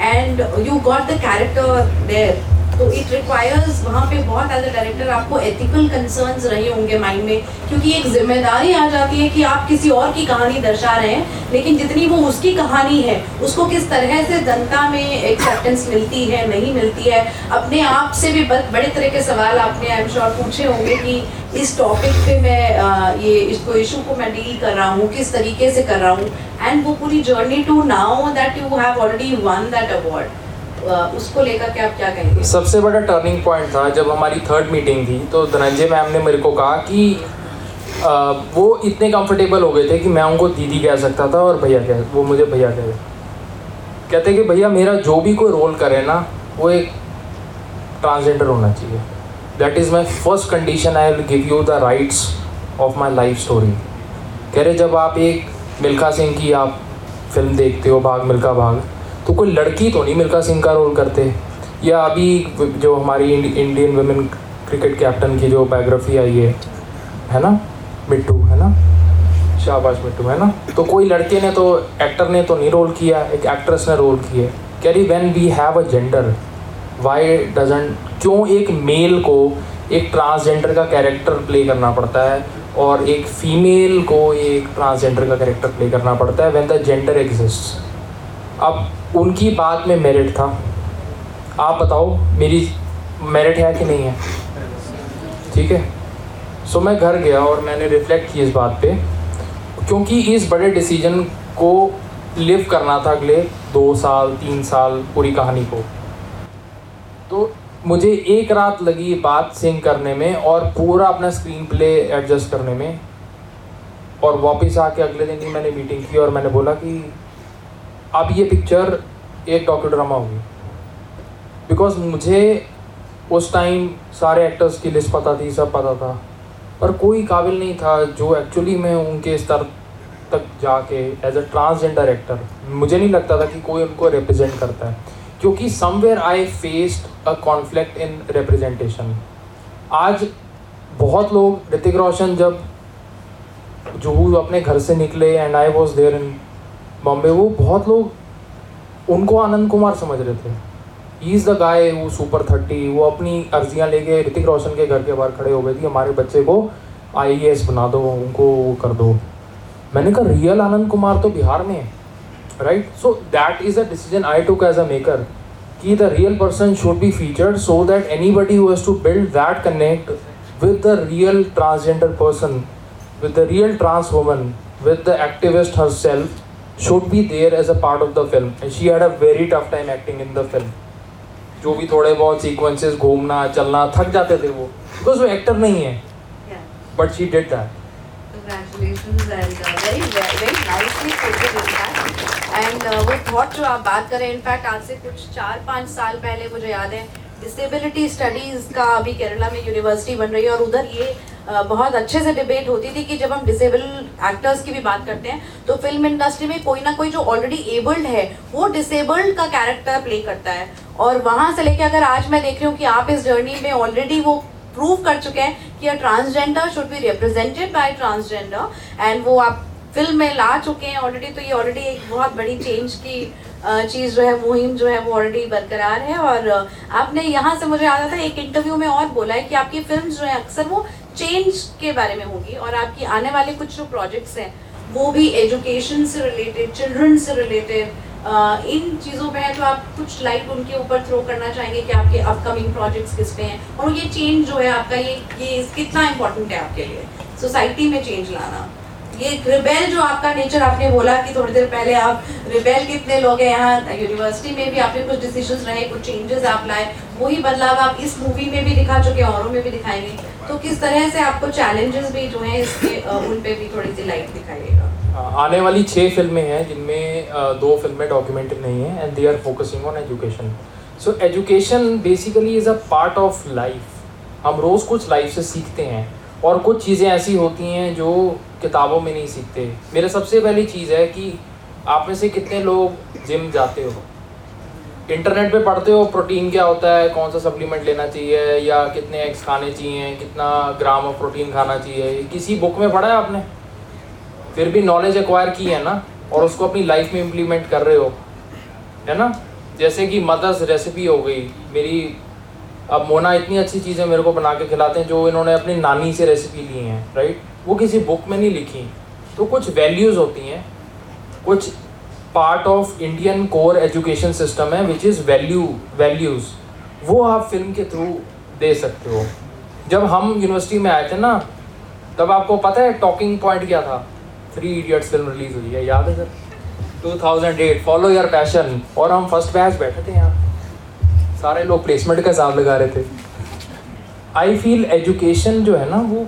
and you got the character there तो इट रिक्वायर्स वहाँ पे बहुत एज अ डायरेक्टर आपको एथिकल कंसर्न्स रहे होंगे माइंड में क्योंकि एक ज़िम्मेदारी आ जाती है कि आप किसी और की कहानी दर्शा रहे हैं लेकिन जितनी वो उसकी कहानी है उसको किस तरह से जनता में एक्सेप्टेंस मिलती है नहीं मिलती है अपने आप से भी बड़े तरह के सवाल आपने आई एम श्योर पूछे होंगे कि इस टॉपिक पे मैं अ, ये इसको इशू को मैं डील कर रहा हूँ किस तरीके से कर रहा हूँ एंड वो पूरी journey to now that you have already won that award उसको लेकर के आप क्या कहेंगे? सबसे बड़ा टर्निंग पॉइंट था जब हमारी थर्ड मीटिंग थी तो धनंजय मैम ने मेरे को कहा कि आ, वो इतने कंफर्टेबल हो गए थे कि मैं उनको दीदी कह सकता था और भैया कह वो मुझे भैया कहे कहते कि भैया मेरा जो भी कोई रोल करे ना वो एक ट्रांसजेंडर होना चाहिए। That is my first condition I will give you the rights of my life story कह रहे जब आप एक मिल्खा सिंह की आप फ़िल्म देखते हो भाग मिल्खा भाग तो कोई लड़की तो नहीं मिल्खा सिंह का रोल करते। या अभी जो हमारी इंडियन वुमेन क्रिकेट कैप्टन की जो बायोग्राफी आई है है ना? मिट्टू, है ना? शाबाश मिट्टू, है ना? तो कोई लड़के ने तो एक्टर ने तो नहीं रोल किया, एक एक्ट्रेस ने रोल किया। कह रही when we have a gender why doesn't क्यों एक मेल को एक ट्रांसजेंडर का कैरेक्टर प्ले करना पड़ता है और एक फीमेल को एक ट्रांसजेंडर का कैरेक्टर प्ले करना पड़ता है व्हेन द जेंडर एग्जिस्ट अब उनकी बात में मेरिट था। आप बताओ, मेरी मेरिट है कि नहीं है? ठीक है? सो मैं घर गया और मैंने रिफ्लेक्ट की इस बात पे। क्योंकि इस बड़े डिसीज़न को लिव करना था अगले दो साल, तीन साल पूरी कहानी को। तो मुझे एक रात लगी बात सिंग करने में और पूरा अपना स्क्रीन प्ले एडजस्ट करने में। और वापस आके अगले दिन ही मैंने मीटिंग की और मैंने बोला कि अब ये पिक्चर एक डॉक्यू ड्रामा होगी। बिकॉज़ मुझे उस टाइम सारे एक्टर्स की लिस्ट पता थी, सब पता था। पर कोई काबिल नहीं था जो एक्चुअली मैं उनके स्तर तक जाके एज अ ट्रांसजेंडर एक्टर मुझे नहीं लगता था कि कोई उनको रिप्रेजेंट करता है। क्योंकि somewhere I faced a conflict in representation आज बहुत लोग ऋतिक रोशन जब जुहू अपने घर से निकले and I was there in Bombay वो बहुत लोग उनको आनंद कुमार समझ रहे थे। ही इज़ द गाय वो सुपर थर्टी वो अपनी अर्जियाँ लेके ऋतिक रोशन के घर के बाहर खड़े हो गए थे हमारे बच्चे को आईएएस बना दो उनको कर दो। मैंने कहा रियल आनंद कुमार तो बिहार में है right so that is a decision I took as a maker कि the real person should be featured so that anybody has to build that connect with the real transgender person, with the real trans woman, with the activist herself, should be there as a part of the film. And she had a very tough time acting in the film. जो भी थोड़े बहुत सीक्वेंसेस घूमना चलना थक जाते थे वो बिकॉज़ वो एक्टर नहीं है but she did that congratulations and uh, very very very nicely quoted in fact and uh, वो thought जो आप बात करें इनफैक्ट आज से कुछ चार पाँच साल पहले मुझे याद है डिसेबिलिटी स्टडीज़ का अभी केरला में यूनिवर्सिटी बन रही है और उधर ये बहुत अच्छे से डिबेट होती थी कि जब हम डिसेबल एक्टर्स की भी बात करते हैं तो फ़िल्म इंडस्ट्री में कोई ना कोई जो ऑलरेडी एबल्ड है, वो डिसेबल्ड का कैरेक्टर प्ले करता है। और वहाँ से लेके अगर आज मैं देख रही हूँ कि आप इस जर्नी में ऑलरेडी वो प्रूव कर चुके हैं कि a transgender should be represented by transgender and वो आप फ़िल्म में ला चुके हैं ऑलरेडी तो ये ऑलरेडी एक बहुत बड़ी चेंज की चीज़ जो है, मुहिम जो है, वो ऑलरेडी बरकरार है और आपने यहाँ से मुझे याद आता है, एक इंटरव्यू में और बोला है कि आपकी फ़िल्म जो है, अक्सर वो चेंज के बारे में होगी और आपकी आने वाले कुछ जो प्रोजेक्ट्स हैं, वो भी एजुकेशन से रिलेटेड चिल्ड्रन से रिलेटेड इन चीज़ों पे है तो आप कुछ लाइट उनके ऊपर थ्रो करना चाहेंगे कि आपके अपकमिंग प्रोजेक्ट्स किस पे हैं और ये चेंज जो है आपका ये ये कितना इम्पोर्टेंट है आपके लिए सोसाइटी में चेंज लाना। ये रिबेल जो आपका नेचर आपने बोला कि थोड़ी देर पहले आप रिबेल कितने लोग हैं यहाँ यूनिवर्सिटी में भी आपने कुछ डिसीजंस रहे, कुछ चेंजेस आप लाए, वही बदलाव आप इस मूवी में भी दिखा चुके हैं, औरों में भी दिखाएँगे। तो किस तरह से आपको चैलेंजेस भी जो हैं इसके उन पे भी थोड़ी सी लाइट दिखाइएगा? आने वाली छः फ़िल्में हैं, जिनमें दो फ़िल्में डॉक्यूमेंट्री नहीं हैं and they are focusing on education so education basically is a part of life हम रोज़ कुछ लाइफ से सीखते हैं, और कुछ चीज़ें ऐसी होती हैं जो किताबों में नहीं सीखते। मेरे सबसे पहली चीज़ है कि आप में से कितने लोग जिम जाते हो? इंटरनेट पे पढ़ते हो, प्रोटीन क्या होता है, कौन सा सप्लीमेंट लेना चाहिए, या कितने एग्स खाने चाहिए, कितना ग्राम ऑफ़ प्रोटीन खाना चाहिए? किसी बुक में पढ़ा है आपने? फिर भी नॉलेज एक्वायर की है ना, और उसको अपनी लाइफ में इम्प्लीमेंट कर रहे हो, है ना? जैसे कि मदर्स रेसिपी हो गई, मेरी अब मोना इतनी अच्छी चीज़ें मेरे को बना के खिलाते हैं जो इन्होंने अपनी नानी से रेसिपी ली हैं राइट वो किसी बुक में नहीं लिखी। तो कुछ वैल्यूज़ होती हैं। कुछ part of Indian core education system है विच इज़ वैल्यू वैल्यूज़ वो आप फ़िल्म के थ्रू दे सकते हो। जब हम यूनिवर्सिटी में आए थे ना, तब आपको पता है टॉकिंग पॉइंट क्या था? थ्री इडियट्स फ़िल्म रिलीज़ हुई है, याद है सर? 2008 फॉलो योर पैशन और हम फ़र्स्ट बैच बैठे थे यहाँ। सारे लोग प्लेसमेंट का हिसाब लगा रहे थे। आई फील एजुकेशन जो है ना, वो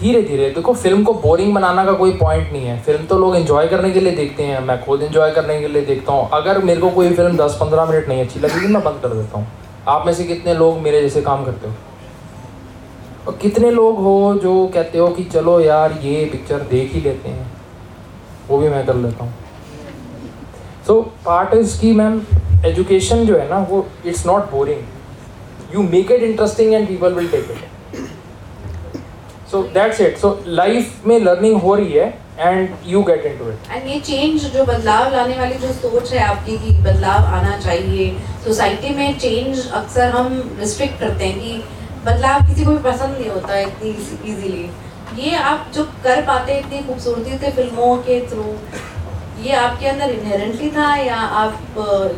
धीरे धीरे देखो फ़िल्म को बोरिंग बनाना का कोई पॉइंट नहीं है। फ़िल्म तो लोग इन्जॉय करने के लिए देखते हैं। मैं खुद इन्जॉय करने के लिए देखता हूँ। अगर मेरे को कोई फ़िल्म दस पंद्रह मिनट नहीं अच्छी लगेगी मैं बंद कर देता हूँ। आप में से कितने लोग मेरे जैसे काम करते हो? और कितने लोग हो जो कहते हो कि चलो यार, ये पिक्चर देख ही लेते हैं। वो भी मैं कर लेता हूँ। So part is key ma'am education जो है ना, वो it's not boring you make it interesting and people will take it so that's it so life में लर्निंग हो रही है and you get into it and ये चेंज जो बदलाव लाने वाली जो सोच है आपकी कि बदलाव आना चाहिए सोसाइटी में चेंज अक्सर हम रिस्ट्रिक्ट करते हैं कि बदलाव किसी को भी पसंद नहीं होता इतनी इजीली ये आप जो कर पाते इतनी खूबसूरती से फ़िल्मों के थ्रू ये आपके अंदर इनहेरेंटली था या आप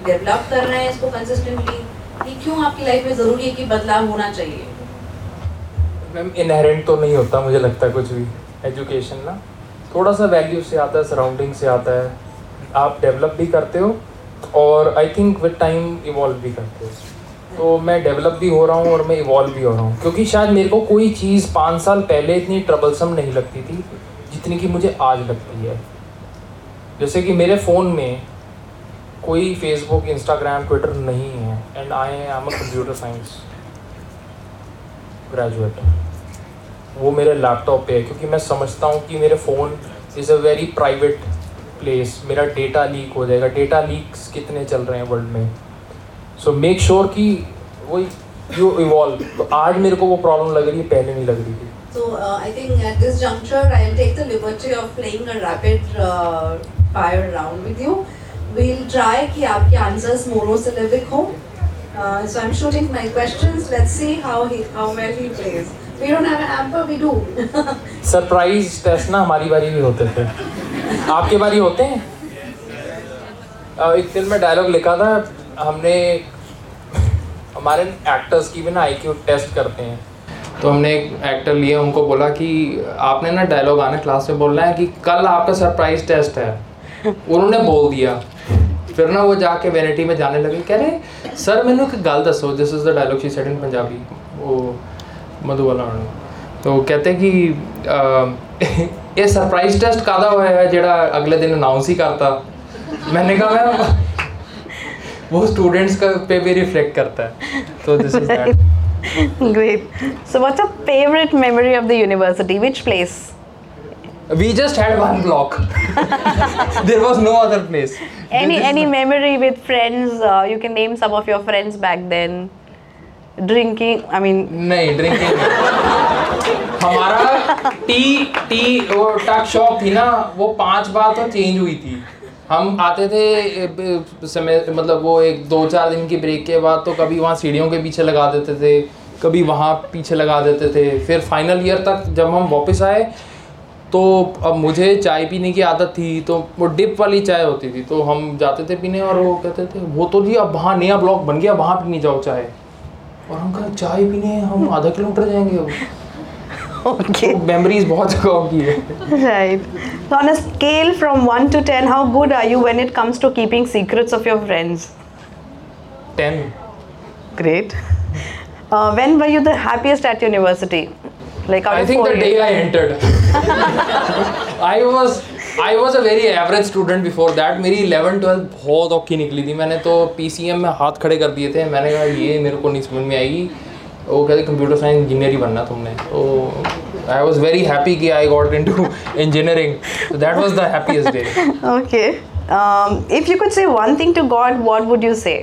डेवलप कर रहे हैं इसको कंसिस्टेंटली ये क्यों आपकी लाइफ में ज़रूरी है कि बदलाव होना चाहिए? मैम इनहेरेंट तो नहीं होता, मुझे लगता कुछ भी। एजुकेशन ना थोड़ा सा वैल्यू से आता है सराउंडिंग से आता है। आप डेवलप भी करते हो और I think with time evolve भी करते हो। तो मैं डेवलप भी हो रहा हूँ और मैं इवॉल्व भी हो रहा हूँ। क्योंकि शायद मेरे को कोई चीज़ पाँच साल पहले इतनी ट्रबलसम नहीं लगती थी, जितनी कि मुझे आज लगती है। जैसे कि मेरे फ़ोन में कोई फेसबुक इंस्टाग्राम ट्विटर नहीं है and I am a computer science graduate वो मेरे लैपटॉप पे है क्योंकि मैं समझता हूँ कि मेरे phone is a very private place मेरा डेटा लीक हो जाएगा। डेटा लीक्स कितने चल रहे हैं वर्ल्ड में? सो मेक श्योर कि वही यू इवॉल्व तो आज मेरे को वो प्रॉब्लम लग रही है पहले नहीं लग रही थी। So uh, I think at this juncture I'll take the liberty of playing a rapid uh, fire round with you. We'll try कि आपके answers monosyllabic हो. Uh, so I'm shooting my questions. Let's see how he how well he plays. We don't have an amper, we do. Surprise test ना हमारी बारी भी होते थे आपके बारी होते हैं अ, एक फ़िल्म में डायलॉग लिखा था हमने हमारे एक्टर्स की भी ना आई टेस्ट करते हैं तो हमने एक एक्टर लिए उनको बोला कि आपने ना डायलॉग आना क्लास में बोलना है कि कल आपका सरप्राइज़ टेस्ट है और उन्होंने बोल दिया फिर ना वो जाके वैनिटी में जाने लगे कह रहे सर मैंू एक गल दसो this is the dialogue she said in Punjabi वो मधु वाला तो कहते कि ये सरप्राइज़ टेस्ट कादा होया है जेड़ा अगले दिन अनाउंस ही करता मैंने कहा मैं वो स्टूडेंट्स का पे भी रिफ्लेक्ट करता है तो this is that Great. So, what's your favorite memory of the university? Which place? We just had one block there was no other place Any This any memory with friends? Uh, you can name some of your friends back then. Drinking. I mean, नहीं ड्रिंकिंग हमारा टी टी वो टक शॉप थी ना वो पाँच बार तो चेंज हुई थी हम आते थे समय मतलब वो एक दो चार दिन की ब्रेक के बाद तो कभी वहाँ सीढ़ियों के पीछे लगा देते थे कभी वहाँ पीछे लगा देते थे फिर फाइनल ईयर तक जब हम वापस आए तो अब मुझे चाय पीने की आदत थी तो वो डिप वाली चाय होती थी तो हम जाते थे पीने और वो कहते थे वो तो जी अब वहाँ नया ब्लॉक बन गया वहाँ पीने जाओ चाय। और हम कहा चाय पीने हम आधा किलोमीटर जाएँगे अब। मेमोरीज तो बहुत scale from one to ten how good are you when it comes to keeping secrets of your friends ten great when were you the happiest at university Like I think the day? I entered. I was I was a very average student before that. मेरी 11 12 बहुत औखी निकली थी मैंने तो PCM में हाथ खड़े कर दिए थे मैंने कहा ये मेरे को नहीं समझ में आएगी वो कहते कंप्यूटर साइंस इंजीनियर ही बनना तुमने तो आई वॉज़ वेरी हैप्पी कि I got into engineering that was the happiest day Okay. Um, if you could say one thing to God, what would you say?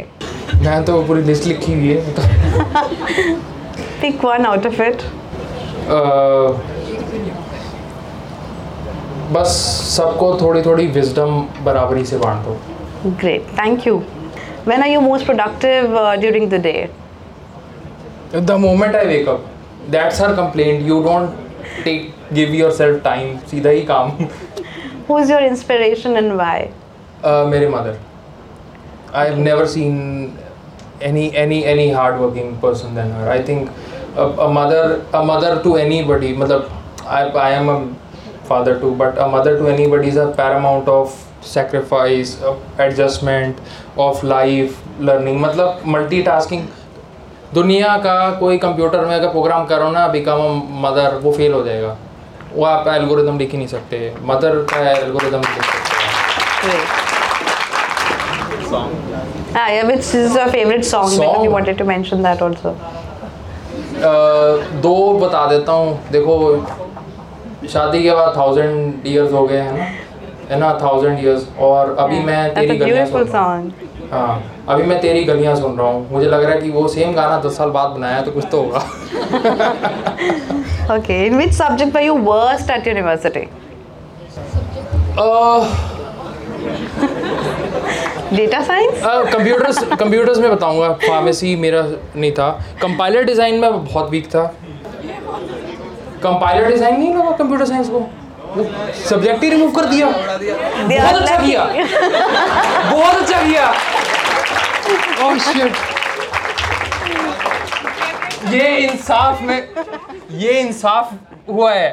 मैं तो पूरी लिस्ट लिखी हुई है Pick one out of it. आ, बस सबको थोड़ी थोड़ी विजडम बराबरी से बांट दो। Great thank you when are you most productive during the day the moment I wake up that's her complaint you don't take give yourself time सीधा ही काम। Who is your inspiration and why मेरे mother I have never seen any any any hard working person than her I think a, a mother a mother to anybody. मतलब I I am a father too, but a mother to anybody is a paramount of sacrifice, of adjustment, of life learning. मतलब multitasking. दुनिया का कोई कंप्यूटर में अगर प्रोग्राम करो ना बिकम अ मदर वो फेल हो जाएगा वो आप एल्गोरिदम लिख ही नहीं सकते मदर का एल्गोरिदम लिख सकते हैं. Ah, yeah, which is your favorite song? Because you Song? wanted to mention that also. दो बता देता हूँ। देखो शादी के बाद थाउज़ेंड ईयर्स हो गए हैं ना? है ना थाउज़ेंड ईयर्स और अभी मैं तेरी गलियाँ सुन रहा हूँ। हाँ अभी मैं तेरी गलियाँ सुन रहा हूँ। मुझे लग रहा है कि वो सेम गाना दस साल बाद बनाया तो कुछ तो होगा। Okay. In which subject were you worst at university? Data science? Computers computers में बताऊँगा। फार्मेसी मेरा नहीं था। कंपाइलर डिज़ाइन में बहुत वीक था। कंपाइलर डिज़ाइन नहीं लगा कंप्यूटर साइंस को? सब्जेक्ट ही रिमूव कर दिया। बहुत अच्छा किया। बहुत अच्छा किया। Oh shit. ये इंसाफ में ये इंसाफ हुआ है।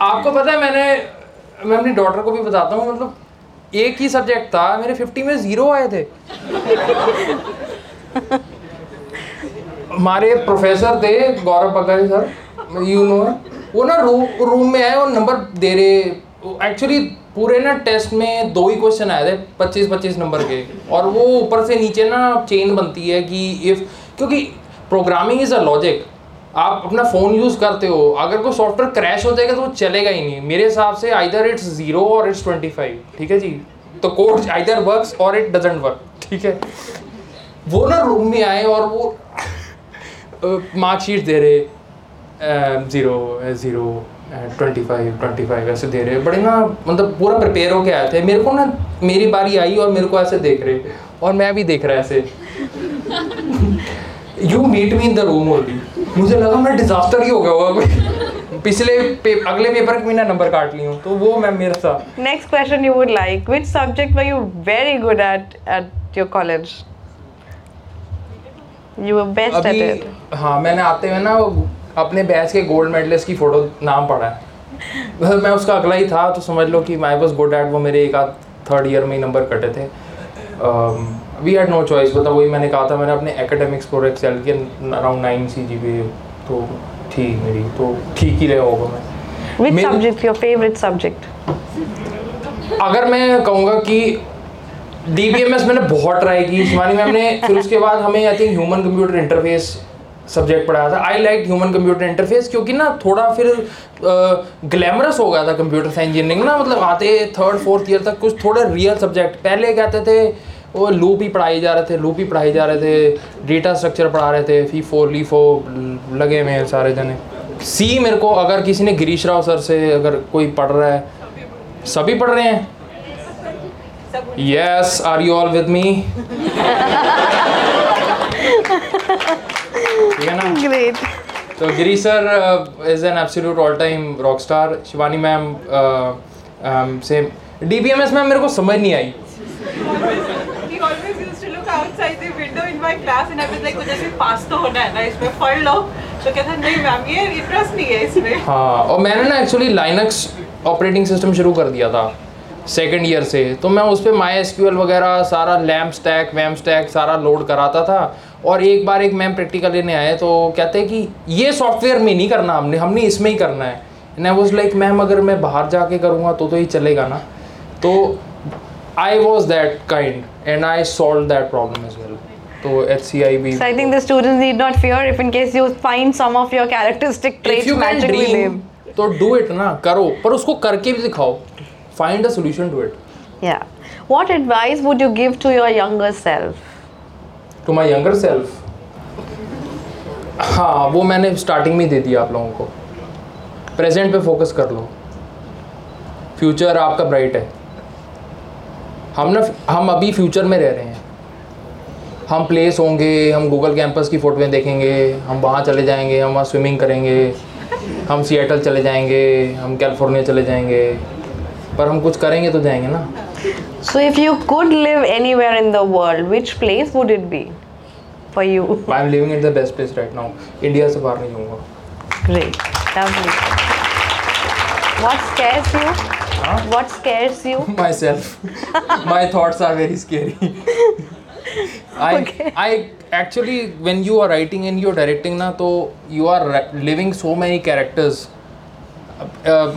आपको पता है मैंने मैं अपनी डॉटर को भी बताता हूँ मतलब। एक ही सब्जेक्ट था, मेरे 50 में ज़ीरो आए थे। हमारे प्रोफेसर थे, Gaurav Pagari sir you know वो ना रूम रूम में आए और नंबर दे रहे। एक्चुअली पूरे ना टेस्ट में दो ही क्वेश्चन आए थे 25 25 नंबर के। और वो ऊपर से नीचे ना चेन बनती है कि इफ़ क्योंकि प्रोग्रामिंग इज़ अ लॉजिक आप अपना फ़ोन यूज़ करते हो, अगर कोई सॉफ्टवेयर क्रैश हो जाएगा तो वो चलेगा ही नहीं। मेरे हिसाब से आइदर इट्स ज़ीरो और इट्स ट्वेंटी फाइव ठीक है जी? तो कोड आइदर वर्क और इट डजेंट वर्क ठीक है? वो ना रूम में आए और वो मार्कशीट दे रहे zero zero twenty five twenty five ऐसे दे रहे। बड़े ना मतलब पूरा प्रिपेयर होके आए थे। मेरे को ना, मेरी बारी आई और मेरे को ऐसे देख रहे। और मैं भी देख रहा ऐसे। You meet me in the room only मुझे लगा मैं डिजास्टर ही हो गया होगा कोई पिछले पे, अगले पेपर के मैंने नंबर काट ली हूँ तो वो मैं मेरे साथ Next question you would like. Which subject were you very good at at your college? You were best at अभी it. हाँ मैंने आते हुए ना अपने बैच के गोल्ड मेडलिस्ट की फ़ोटो नाम पढ़ा है मैं उसका अगला ही था तो समझ लो कि आई वॉज़ गुड एट वो मेरे एक आध थर्ड ईयर में ही नंबर कटे थे वी हैड नो चॉइस मतलब वही मैंने कहा था मैंने अपने एकेडमिक्स पर एक्सेल किया around nine C G P तो थी मेरी तो ठीक ही रहा होगा मैं Which Maybe- subject, your favorite subject? अगर मैं कहूँगा कि डीबीएमएस मैंने बहुत ट्राई की शिवानी मैम ने फिर उसके बाद हमें I think human computer interface subject पढ़ाया था I like human computer interface क्योंकि ना थोड़ा फिर ग्लैमरस हो गया था कंप्यूटर साइंस इंजीनियरिंग ना मतलब आते थर्ड फोर्थ ईयर तक कुछ थोड़े रियल सब्जेक्ट पहले कहते थे वो लूप ही पढ़ाई जा रहे थे लूप ही पढ़ाई जा रहे थे डेटा स्ट्रक्चर पढ़ा रहे थे फ़ी फोर ली फो लगे हुए हैं सारे जने। सी मेरे को अगर किसी ने गिरीश राव सर से अगर कोई पढ़ रहा है सभी पढ़ रहे हैं? Yes are you all with me ठीक है ना? Great. तो Giri sir is an absolute all time rock star Shivani ma'am से एस मैम मेरे को समझ नहीं आई। Always used to look outside the window in my class and I was like, मुझे सिर्फ़ पास तो होना है ना इसमें पढ़ लो तो कहता नहीं मैम ये इंटरेस्ट नहीं है इसमें. हाँ और मैंने ना एक्चुअली लाइनक्स ऑपरेटिंग सिस्टम शुरू कर दिया था सेकेंड ईयर से। तो मैं उस पर माई वगैरह सारा स्टैक वैम स्टैक सारा लोड कराता था। और एक बार एक मैम प्रैक्टिकल लेने आए तो कहते हैं कि ये सॉफ्टवेयर में नहीं करना हमने हमने इसमें ही करना है। एंड आई लाइक मैम अगर मैं बाहर जाके करूँगा तो तो ही चलेगा ना? तो I was that kind and I solve that problem as well तो H C I B So I think the students need not fear if in case you find some of your characteristic If traits you can matching with dream, him. तो डू इट ना करो पर उसको करके भी दिखाओ find a solution to it Yeah. What advice would you give to your younger self? To my younger self हाँ वो मैंने स्टार्टिंग में ही दे दिया आप लोगों को प्रेजेंट पे फोकस कर लो फ्यूचर आपका ब्राइट है हम ना हम अभी फ्यूचर में रह रहे हैं हम प्लेस होंगे हम गूगल कैंपस की फ़ोटोएँ देखेंगे हम वहाँ चले जाएँगे हम वहाँ स्विमिंग करेंगे हम सिएटल चले जाएँगे हम कैलिफ़ोर्निया चले जाएँगे पर हम कुछ करेंगे तो जाएँगे ना So if you could live anywhere in the world, which place would it be for you? I am living in the best place right now India से बाहर नहीं जाऊँगा Great. Lovely. What scares you? What scares you? myself. My thoughts are very scary. I Okay. I actually when you are writing and you are directing na तो you are living so many characters. Uh,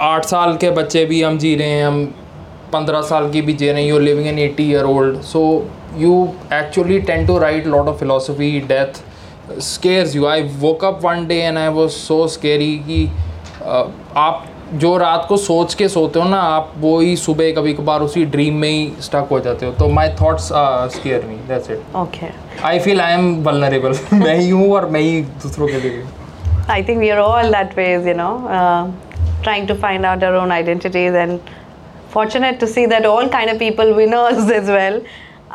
आठ साल के बच्चे भी हम जी रहे हैं हम पंद्रह साल की भी जी रहे हैं you living an eighty year old so you actually tend to write lot of philosophy death scares you i woke up one day and i was so scary कि uh, आप जो रात को सोच के सोते हो ना आप वो ही सुबह कभी कभार उसी ड्रीम में ही स्टक हो जाते हो। तो my thoughts me that's it okay I feel I am vulnerable मैं ही हूँ और मैं ही दूसरों के लिए। I think we are all that way is you know trying to find out our own identities and fortunate to see that all kind of people winners as well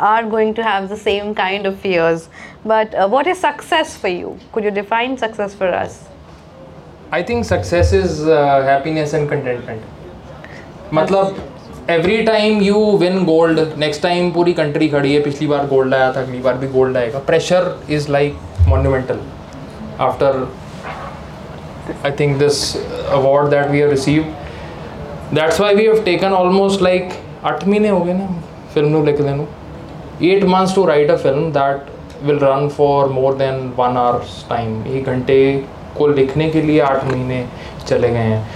are going to have the same kind of fears but what is success for you could you define success for us I think success is happiness and contentment मतलब every time you win gold next time पूरी कंट्री खड़ी है, पिछली बार गोल्ड आया था, अगली बार भी गोल्ड आएगा pressure is like monumental after I think this award that we have receive that's why we have taken almost like अठ महीने हो गए ना फ़िल्म लिखते हैं eight months to write a film that will run for more than one hours time एक घंटे को लिखने के लिए आठ महीने चले गए हैं।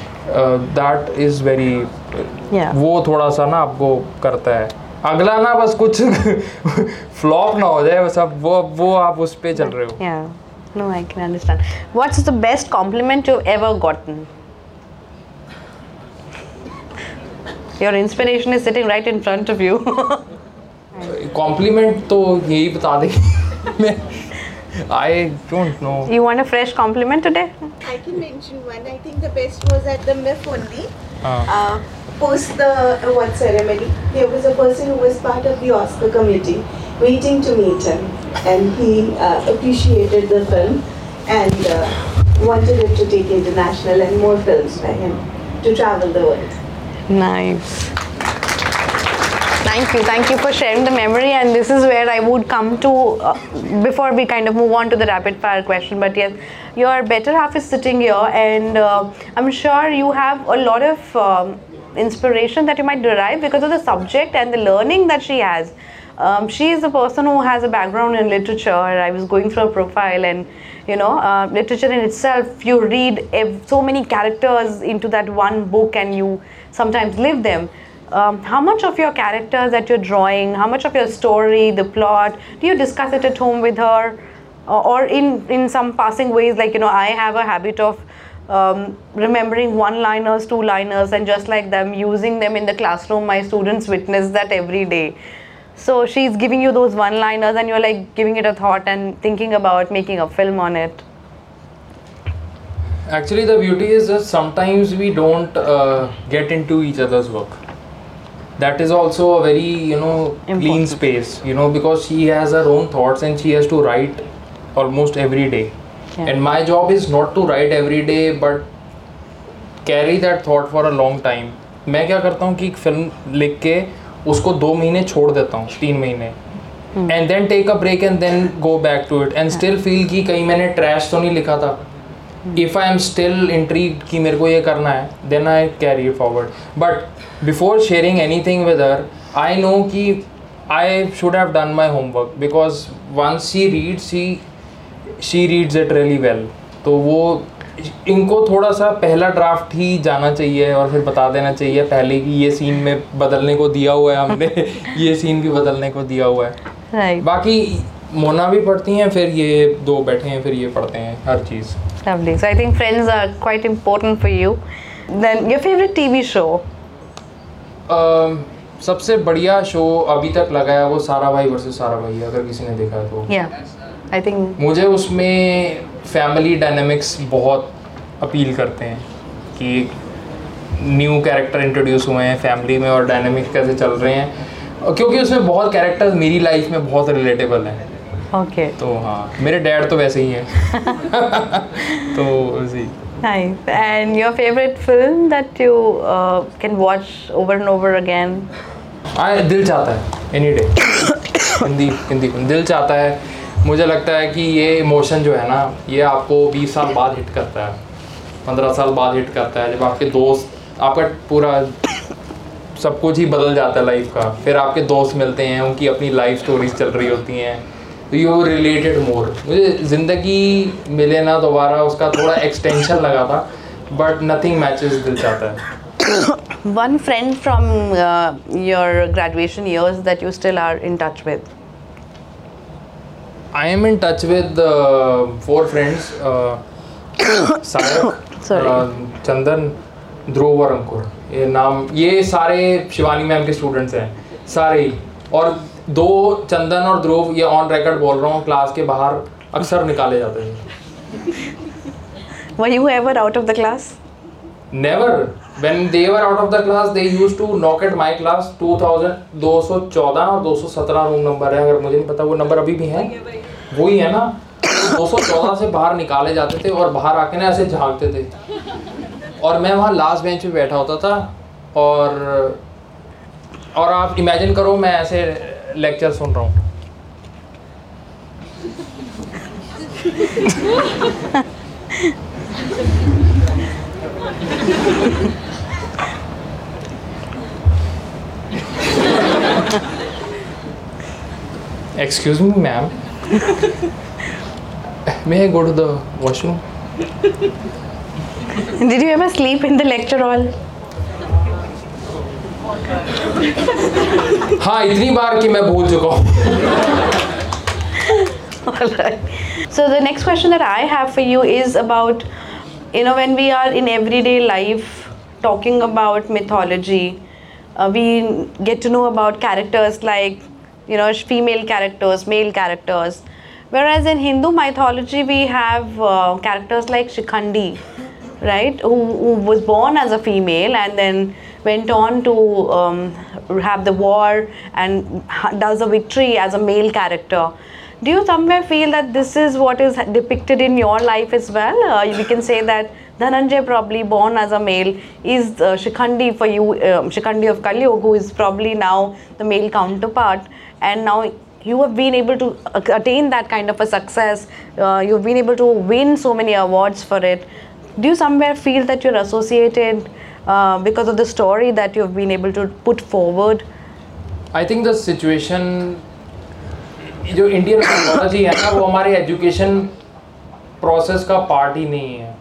दैट इज़ वेरी वो थोड़ा सा ना आपको करता है। अगला ना बस कुछ फ्लॉप ना हो जाए बस अब वो वो आप उस पर चल रहे हो। Best compliment you ever gotten your inspiration is sitting right in front of you compliment तो यही बता दें मैं I don't know. You want a fresh compliment today? I can mention one. I think the best was at the MIF only. Uh. Uh, post the award ceremony, there was a person who was part of the Oscar committee waiting to meet him, and he uh, appreciated the film and uh, wanted it to take international and more films by him to travel the world. Nice. Thank you. Thank you for sharing the memory. And this is where I would come to uh, before we kind of move on to the rapid fire question. But yes, your better half is sitting here, and uh, I'm sure you have a lot of um, inspiration that you might derive because of the subject and the learning that she has. Um, she is a person who has a background in literature. I was going through her profile, and you know, uh, literature in itself, you read ev- so many characters into that one book, and you sometimes live them. Um, how much of your characters that you're drawing, how much of your story, the plot, do you discuss it at home with her, or in in some passing ways? Like you know, I have a habit of um, remembering one liners, two liners, and just like them, using them in the classroom. My students witness that every day. So she's giving you those one liners, and you're like giving it a thought and thinking about making a film on it. Actually, the beauty is that sometimes we don't uh, get into each other's work. That is also a very you know Important. clean space, you know, because she has her own thoughts and she has to write almost every day. Yeah. And my job is not to write every day, but carry that thought for a long time. मैं क्या करता हूँ कि एक फ़िल्म लिख के उसको दो महीने छोड़ देता हूँ तीन महीने and then take a break and then go back to it and still feel कि कहीं मैंने ट्रैश तो नहीं लिखा था if I am still intrigued कि मेरे को ये करना है then I carry forward but before sharing anything with her I know कि I should have done my homework because once she read she she reads it really well तो वो इनको थोड़ा सा पहला ड्राफ्ट ही जाना चाहिए और फिर बता देना चाहिए पहले कि ये सीन में बदलने को दिया हुआ है हमने ये सीन भी बदलने को दिया हुआ है। Right. बाकी मोना भी पढ़ती हैं फिर ये दो बैठे हैं फिर ये पढ़ते हैं हर चीज़। Lovely. So I think friends are quite important for you. Then your favorite TV show? अम, सबसे बढ़िया शो अभी तक लगा है वो सारा भाई वर्सेस सारा भाई अगर किसी ने देखा है तो Yeah. I think मुझे उसमें फैमिली डायनेमिक्स बहुत अपील करते हैं कि न्यू कैरेक्टर इंट्रोड्यूस हुए हैं फैमिली में और डायनेमिक्स कैसे चल रहे हैं क्योंकि उसमें बहुत कैरेक्टर्स मेरी लाइफ में बहुत रिलेटेबल हैं okay. तो हाँ मेरे डैड तो वैसे ही हैं। तो उसी Nice. And your favorite film that you uh, can watch over and over again? हाँ दिल चाहता है एनी डे हिंदी हिंदी दिल चाहता है। मुझे लगता है कि ये इमोशन जो है ना ये आपको 20 साल बाद हिट करता है। 15 साल बाद हिट करता है। जब आपके दोस्त आपका पूरा सब कुछ ही बदल जाता है लाइफ का। फिर आपके दोस्त मिलते हैं उनकी अपनी लाइफ स्टोरीज चल रही होती हैं। यू रिलेटेड मोर मुझे ज़िंदगी मिले ना दोबारा उसका थोड़ा एक्सटेंशन लगा था but nothing matches Dil Chahta Hai. One friend from your graduation years that you still are in touch with I am in touch with four friends Chandan Dhruv और अंकुर ये नाम ये सारे शिवानी मैम के स्टूडेंट्स हैं सारे और दो चंदन और ध्रुव ये ऑन रिकॉर्ड बोल रहा हूँ क्लास के बाहर अक्सर निकाले जाते हैं। Were you ever out of the class? Never when they were out of the class they used to knock at my class 2214 और 217 रूम नंबर है। अगर मुझे नहीं पता वो नंबर अभी भी है। वही है ना 214 से बाहर निकाले जाते थे और बाहर आके ना ऐसे झांकते थे। और मैं वहाँ लास्ट बेंच पे बैठा होता था और और आप इमेजिन करो मैं ऐसे लेक्चर सुन रहा हूँ Excuse me, ma'am. May I go to the washroom? Did you ever sleep in the lecture hall? हाँ इतनी बार कि मैं भूल चुका हूँ Alright. So the next question that I have for you is about, you know, when we are in everyday life talking about mythology, uh, we get to know about characters like, you know, female characters, male characters. Whereas in Hindu mythology, we have uh, characters like Shikhandi, right, who, who was born as a female and then went on to um, have the war and does a victory as a male character. Do you somewhere feel that this is what is depicted in your life as well? Uh, we can say that Dhananjay, probably born as a male, is uh, Shikhandi for you, um, Shikhandi of Kalyug, who is probably now the male counterpart, and now you have been able to uh, attain that kind of a success. Uh, you've been able to win so many awards for it. Do you somewhere feel that you're associated uh, because of the story that you've been able to put forward? I think the situation जो इंडियन टेक्नोलॉजी है ना वो हमारे एजुकेशन प्रोसेस का पार्ट ही नहीं है।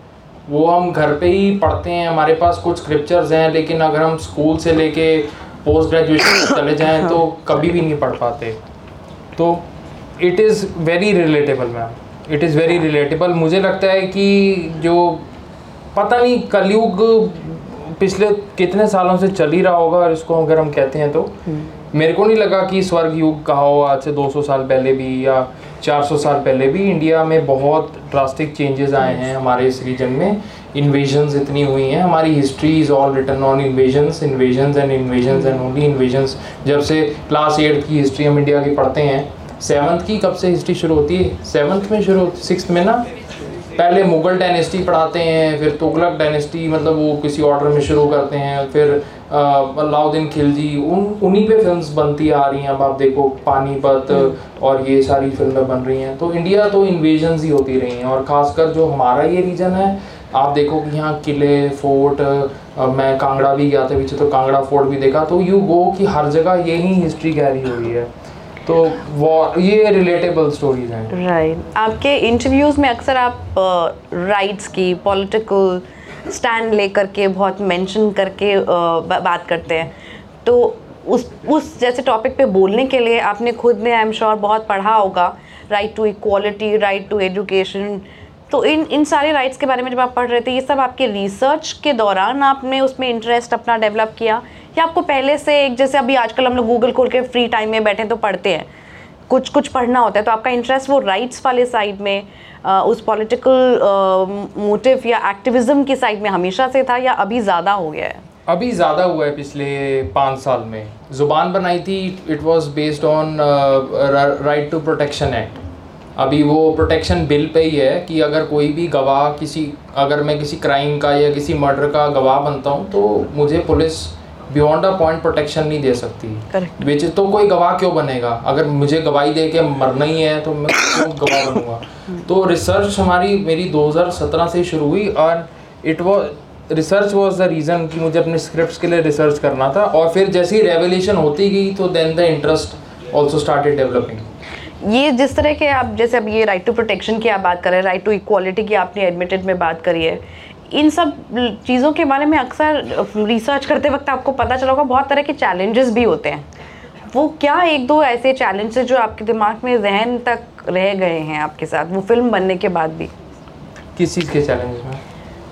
वो हम घर पे ही पढ़ते हैं हमारे पास कुछ स्क्रिप्चर्स हैं लेकिन अगर हम स्कूल से लेके पोस्ट ग्रेजुएशन चले जाएँ तो कभी भी नहीं पढ़ पाते। तो it is very relatable ma'am it is very relatable मुझे लगता है कि जो पता नहीं कलयुग पिछले कितने सालों से चल ही रहा होगा और इसको अगर हम कहते हैं तो। मेरे को नहीं लगा कि स्वर्ग युग कहा हो आज से 200 साल पहले भी या 400 साल पहले भी इंडिया में बहुत ड्रास्टिक चेंजेस आए हैं हमारे इस रीजन में। इन्वेजन्स इतनी हुई हैं हमारी history is all written on invasions invasions and invasions and only invasions जब से क्लास एट्थ की हिस्ट्री हम इंडिया की पढ़ते हैं सेवन्थ की कब से हिस्ट्री शुरू होती है? सेवन्थ में शुरू होती सिक्स में ना? पहले मुगल डायनेस्टी पढ़ाते हैं फिर तुगलक डायनेस्टी मतलब वो किसी ऑर्डर में शुरू करते हैं फिर अलाउद्दीन खिलजी उन उन्हीं पे फिल्म्स बनती आ रही हैं। अब आप देखो पानीपत और ये सारी फ़िल्में बन रही हैं। तो इंडिया तो इन्वेजन्स ही होती रही हैं और ख़ासकर जो हमारा ये रीजन है आप देखो कि यहाँ किले फोर्ट मैं कांगड़ा भी गया था पीछे तो कांगड़ा फोर्ट भी देखा। तो यू गो कि हर जगह यही हिस्ट्री गहरी हुई है। तो वो ये रिलेटेबल स्टोरीज हैं। राइट आपके इंटरव्यूज़ में अक्सर आप राइट्स की पॉलिटिकल स्टैंड लेकर के बहुत मेंशन करके बात करते हैं। तो उस उस जैसे टॉपिक पे बोलने के लिए आपने खुद ने आई एम श्योर बहुत पढ़ा होगा। Right to equality right to education तो इन इन सारे राइट्स के बारे में जब आप पढ़ रहे थे, ये सब आपके रिसर्च के दौरान आपने उसमें इंटरेस्ट अपना डेवलप किया? या आपको पहले से एक जैसे अभी आजकल हम लोग गूगल खोल के फ्री टाइम में बैठे तो पढ़ते हैं? कुछ कुछ पढ़ना होता है तो आपका इंटरेस्ट वो राइट्स वाले साइड में आ, उस पॉलिटिकल मोटिव या एक्टिविज्म की साइड में हमेशा से था या अभी ज़्यादा हो गया है? अभी ज़्यादा हुआ है पिछले पाँच साल में। ज़ुबान बनाई थी it was based on right to protection act अभी वो प्रोटेक्शन बिल पे ही है कि अगर कोई भी गवाह किसी अगर मैं किसी क्राइम का या किसी मर्डर का गवाह बनता हूँ तो मुझे police beyond a point protection नहीं दे सकती। विच तो कोई गवाह क्यों बनेगा? अगर मुझे गवाही दे के मरना ही है तो मैं क्यों गवाह बनूँगा? तो रिसर्च हमारी मेरी 2017 से शुरू हुई और it was research was the reason कि मुझे अपने स्क्रिप्ट के लिए रिसर्च करना था और फिर जैसे ही रेवोल्यूशन होती गई तो then the interest also started developing ये जिस तरह के आप जैसे अब ये राइट टू प्रोटेक्शन की आप बात कर रहे हैं राइट टू इक्वालिटी की आपने एडमिटेड में बात करी है इन सब चीज़ों के बारे में अक्सर रिसर्च करते वक्त आपको पता चला होगा बहुत तरह के चैलेंजेस भी होते हैं। वो क्या एक दो ऐसे चैलेंजेस जो आपके दिमाग में जहन तक रह गए हैं आपके साथ? वो फ़िल्म बनने के बाद भी। किस चीज़ के चैलेंजेस में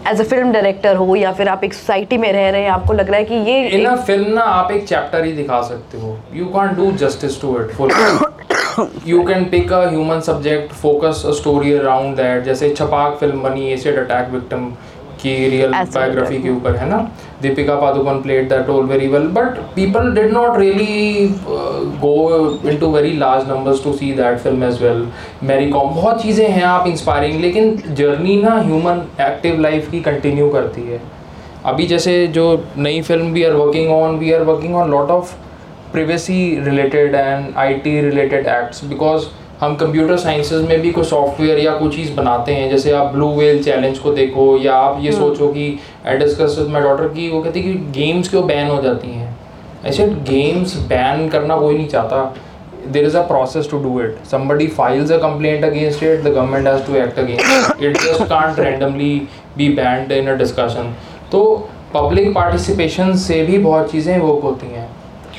एज अ फ़िल्म डायरेक्टर हो या फिर आप एक सोसाइटी में रह रहे हैं आपको लग रहा है कि ये इन अ फ़िल्म ना आप एक चैप्टर ही दिखा सकते हो। You can do justice to it full you can pick a human subject focus a story around that जैसे छपाक फ़िल्म बनी एसिड अटैक विक्टिम की रियल बायोग्राफी के ऊपर है ना? Deepika Padukone played that role very well but people did not really go into very large numbers to see that film as well Mary Kom बहुत चीज़ें हैं आप इंस्पायरिंग लेकिन जर्नी ना ह्यूमन एक्टिव लाइफ की कंटिन्यू करती है। अभी जैसे जो नई film we are working on we are working on lot of privacy related and IT related acts because हम कंप्यूटर साइंसेज में भी कोई सॉफ्टवेयर या कोई चीज़ बनाते हैं जैसे आप ब्लू वेल चैलेंज को देखो या आप ये सोचो कि I discuss with my daughter की वो कहती है कि गेम्स क्यों बैन हो जाती हैं? ऐसे गेम्स बैन करना कोई नहीं चाहता। There is a process to do it Somebody files a complaint against it, the government has to act against it. It just can't randomly be banned in a discussion. तो पब्लिक पार्टिसिपेशन से भी बहुत चीज़ें वर्क होती हैं।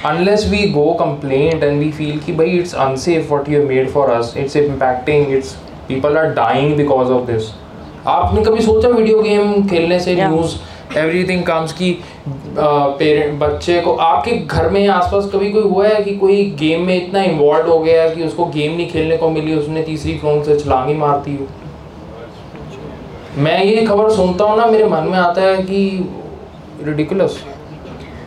Unless we go complaint and we feel कि भाई it's unsafe what you have made for us it's impacting it's people are dying because of this. आपने कभी सोचा वीडियो गेम खेलने से न्यूज़ एवरीथिंग कम्स की पेरेंट बच्चे को आपके घर में आसपास कभी कोई हुआ है कि कोई गेम में इतना इन्वॉल्व हो गया कि उसको गेम नहीं खेलने को मिली उसने तीसरी फ़ोन से छलांगी मारती हो? मैं ये खबर सुनता हूँ ना मेरे मन में आता है कि रिडिकुलस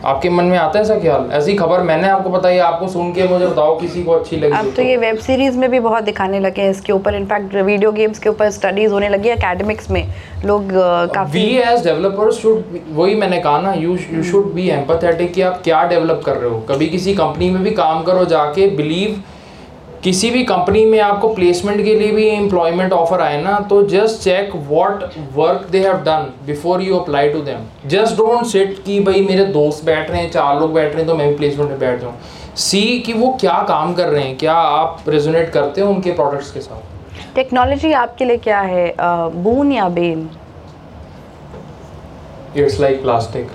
आपके मन में आता है ऐसा ख्याल? ऐसी खबर मैंने आपको बताई आपको सुन के मुझे बताओ किसी को अच्छी लगी अब तो ये वेब सीरीज़ में भी बहुत दिखाने लगे हैं इसके ऊपर। इनफैक्ट वीडियो गेम्स के ऊपर स्टडीज़ होने लगी एकेडमिक्स में। लोग काफ़ी वी एज डेवलपर्स शुड वही मैंने कहा ना you you should be empathetic कि आप क्या डेवलप कर रहे हो। कभी किसी कंपनी में भी काम करो जाके बिलीव किसी भी कंपनी में आपको प्लेसमेंट के लिए भी एम्प्लॉयमेंट ऑफ़र आए ना तो just check what work they have done before you apply to them just don't sit कि भाई मेरे दोस्त बैठ रहे हैं चार लोग बैठ रहे हैं तो मैं भी प्लेसमेंट में बैठ जाऊँ। सी कि वो क्या काम कर रहे हैं क्या आप रेजोनेट करते हो उनके प्रोडक्ट्स के साथ? टेक्नोलॉजी आपके लिए क्या है? बून या bane it's like plastic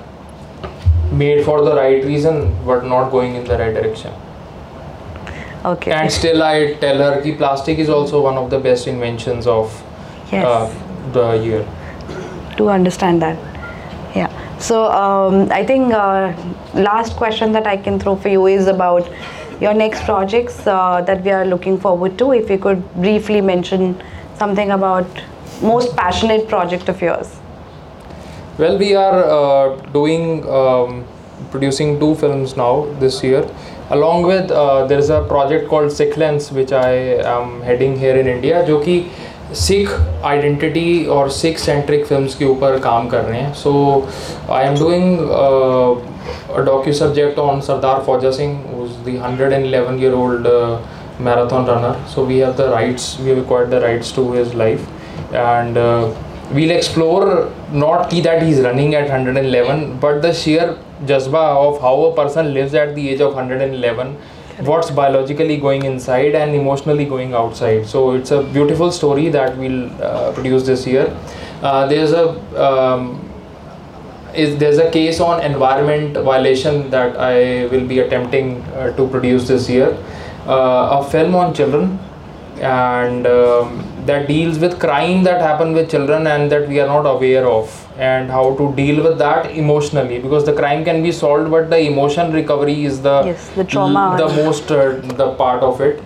made for the right reason but not going in the right direction okay. And still i tell her ki plastic is also one of the best inventions of Yes. uh, the year. To understand that. Yeah. So um, i think uh, last question that i can throw for you is about your next projects uh, that we are looking forward to. If you could briefly mention something about most passionate project of yours. Well, we are uh, doing um, producing two films now this year. Along with uh, there is a project called sikh lens I am heading here in India जो कि सिख आइडेंटिटी और सिख सेंट्रिक फ़िल्म के ऊपर काम कर रहे हैं। So I am doing docu subject on Sardar Fauja Singh who's the hundred and eleven year old marathon runner so we have the rights we require the rights to his life and we'll explore not की that he is running at hundred and eleven but the share jazba of how a person lives at the age of 111 what's biologically going inside and emotionally going outside. So it's a beautiful story that we'll uh, produce this year. Uh, there's a um, is there's a case on environment violation that I will be attempting uh, to produce this year. Uh, a film on children and um, that deals with crime that happen with children and that we are not aware of and how to deal with that emotionally because the crime can be solved but the emotion recovery is the Yes, the trauma. the most uh, the part of it.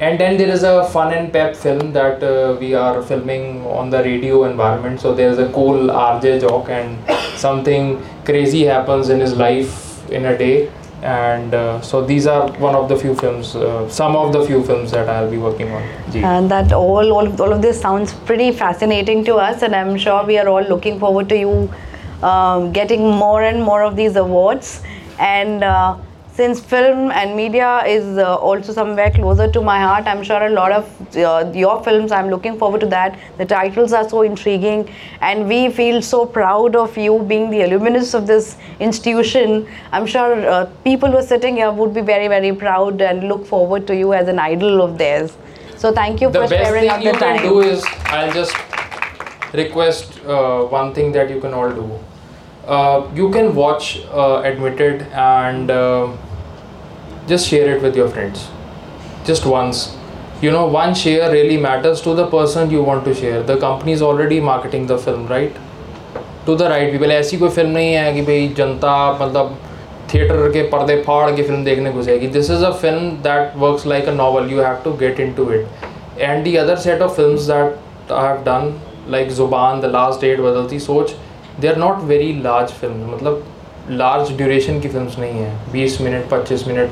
And then there is a fun and pep film that uh, we are filming on the radio environment. So there's a cool rj jock and something crazy happens in his life in a day and uh, so these are one of the few films uh, some of the few films that i'll be working on. And that all, all of all of this sounds pretty fascinating to us and i'm sure we are all looking forward to you um, getting more and more of these awards. And uh, since film and media is uh, also somewhere closer to my heart i'm sure a lot of uh, your films i'm looking forward to that. The titles are so intriguing and we feel so proud of you being the alumnus of this institution. I'm sure uh, people who are sitting here would be very very proud and look forward to you as an idol of theirs. So thank you the for best sharing thing out you the can do is i'll just request uh, one thing that you can all do. Uh, you can watch uh, admitted and uh, just share it with your friends. Just once. You know, one share really matters to the person you want to share. The company is already marketing the film, right? To the right people ऐसी कोई फ़िल्म नहीं है कि भाई जनता मतलब थिएटर के पर्दे फाड़ के फ़िल्म देखने घुसेगी। This is a film that works like a novel you have to get into it and the other set of film that I have done like Zubaan the last date Badalti Soch they are not very large film मतलब लार्ज ड्यूरेशन की फिल्म्स नहीं है। बीस मिनट, पच्चीस minute.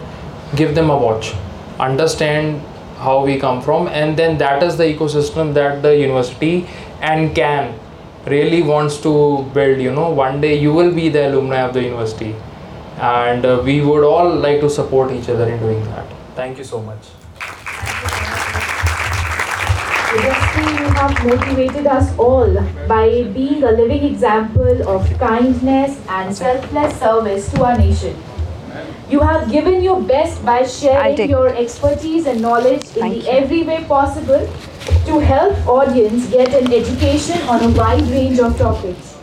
give them a watch understand how we come from and then that is the ecosystem that the university and can really wants to build you know. One day you will be the alumni of the university and uh, we would all like to support each other in doing that. Thank you so much. You have motivated us all by being a living example of kindness and selfless service to our nation. You have given your best by sharing your expertise and knowledge in Thank the you. every way possible to help audience get an education on a wide range of topics.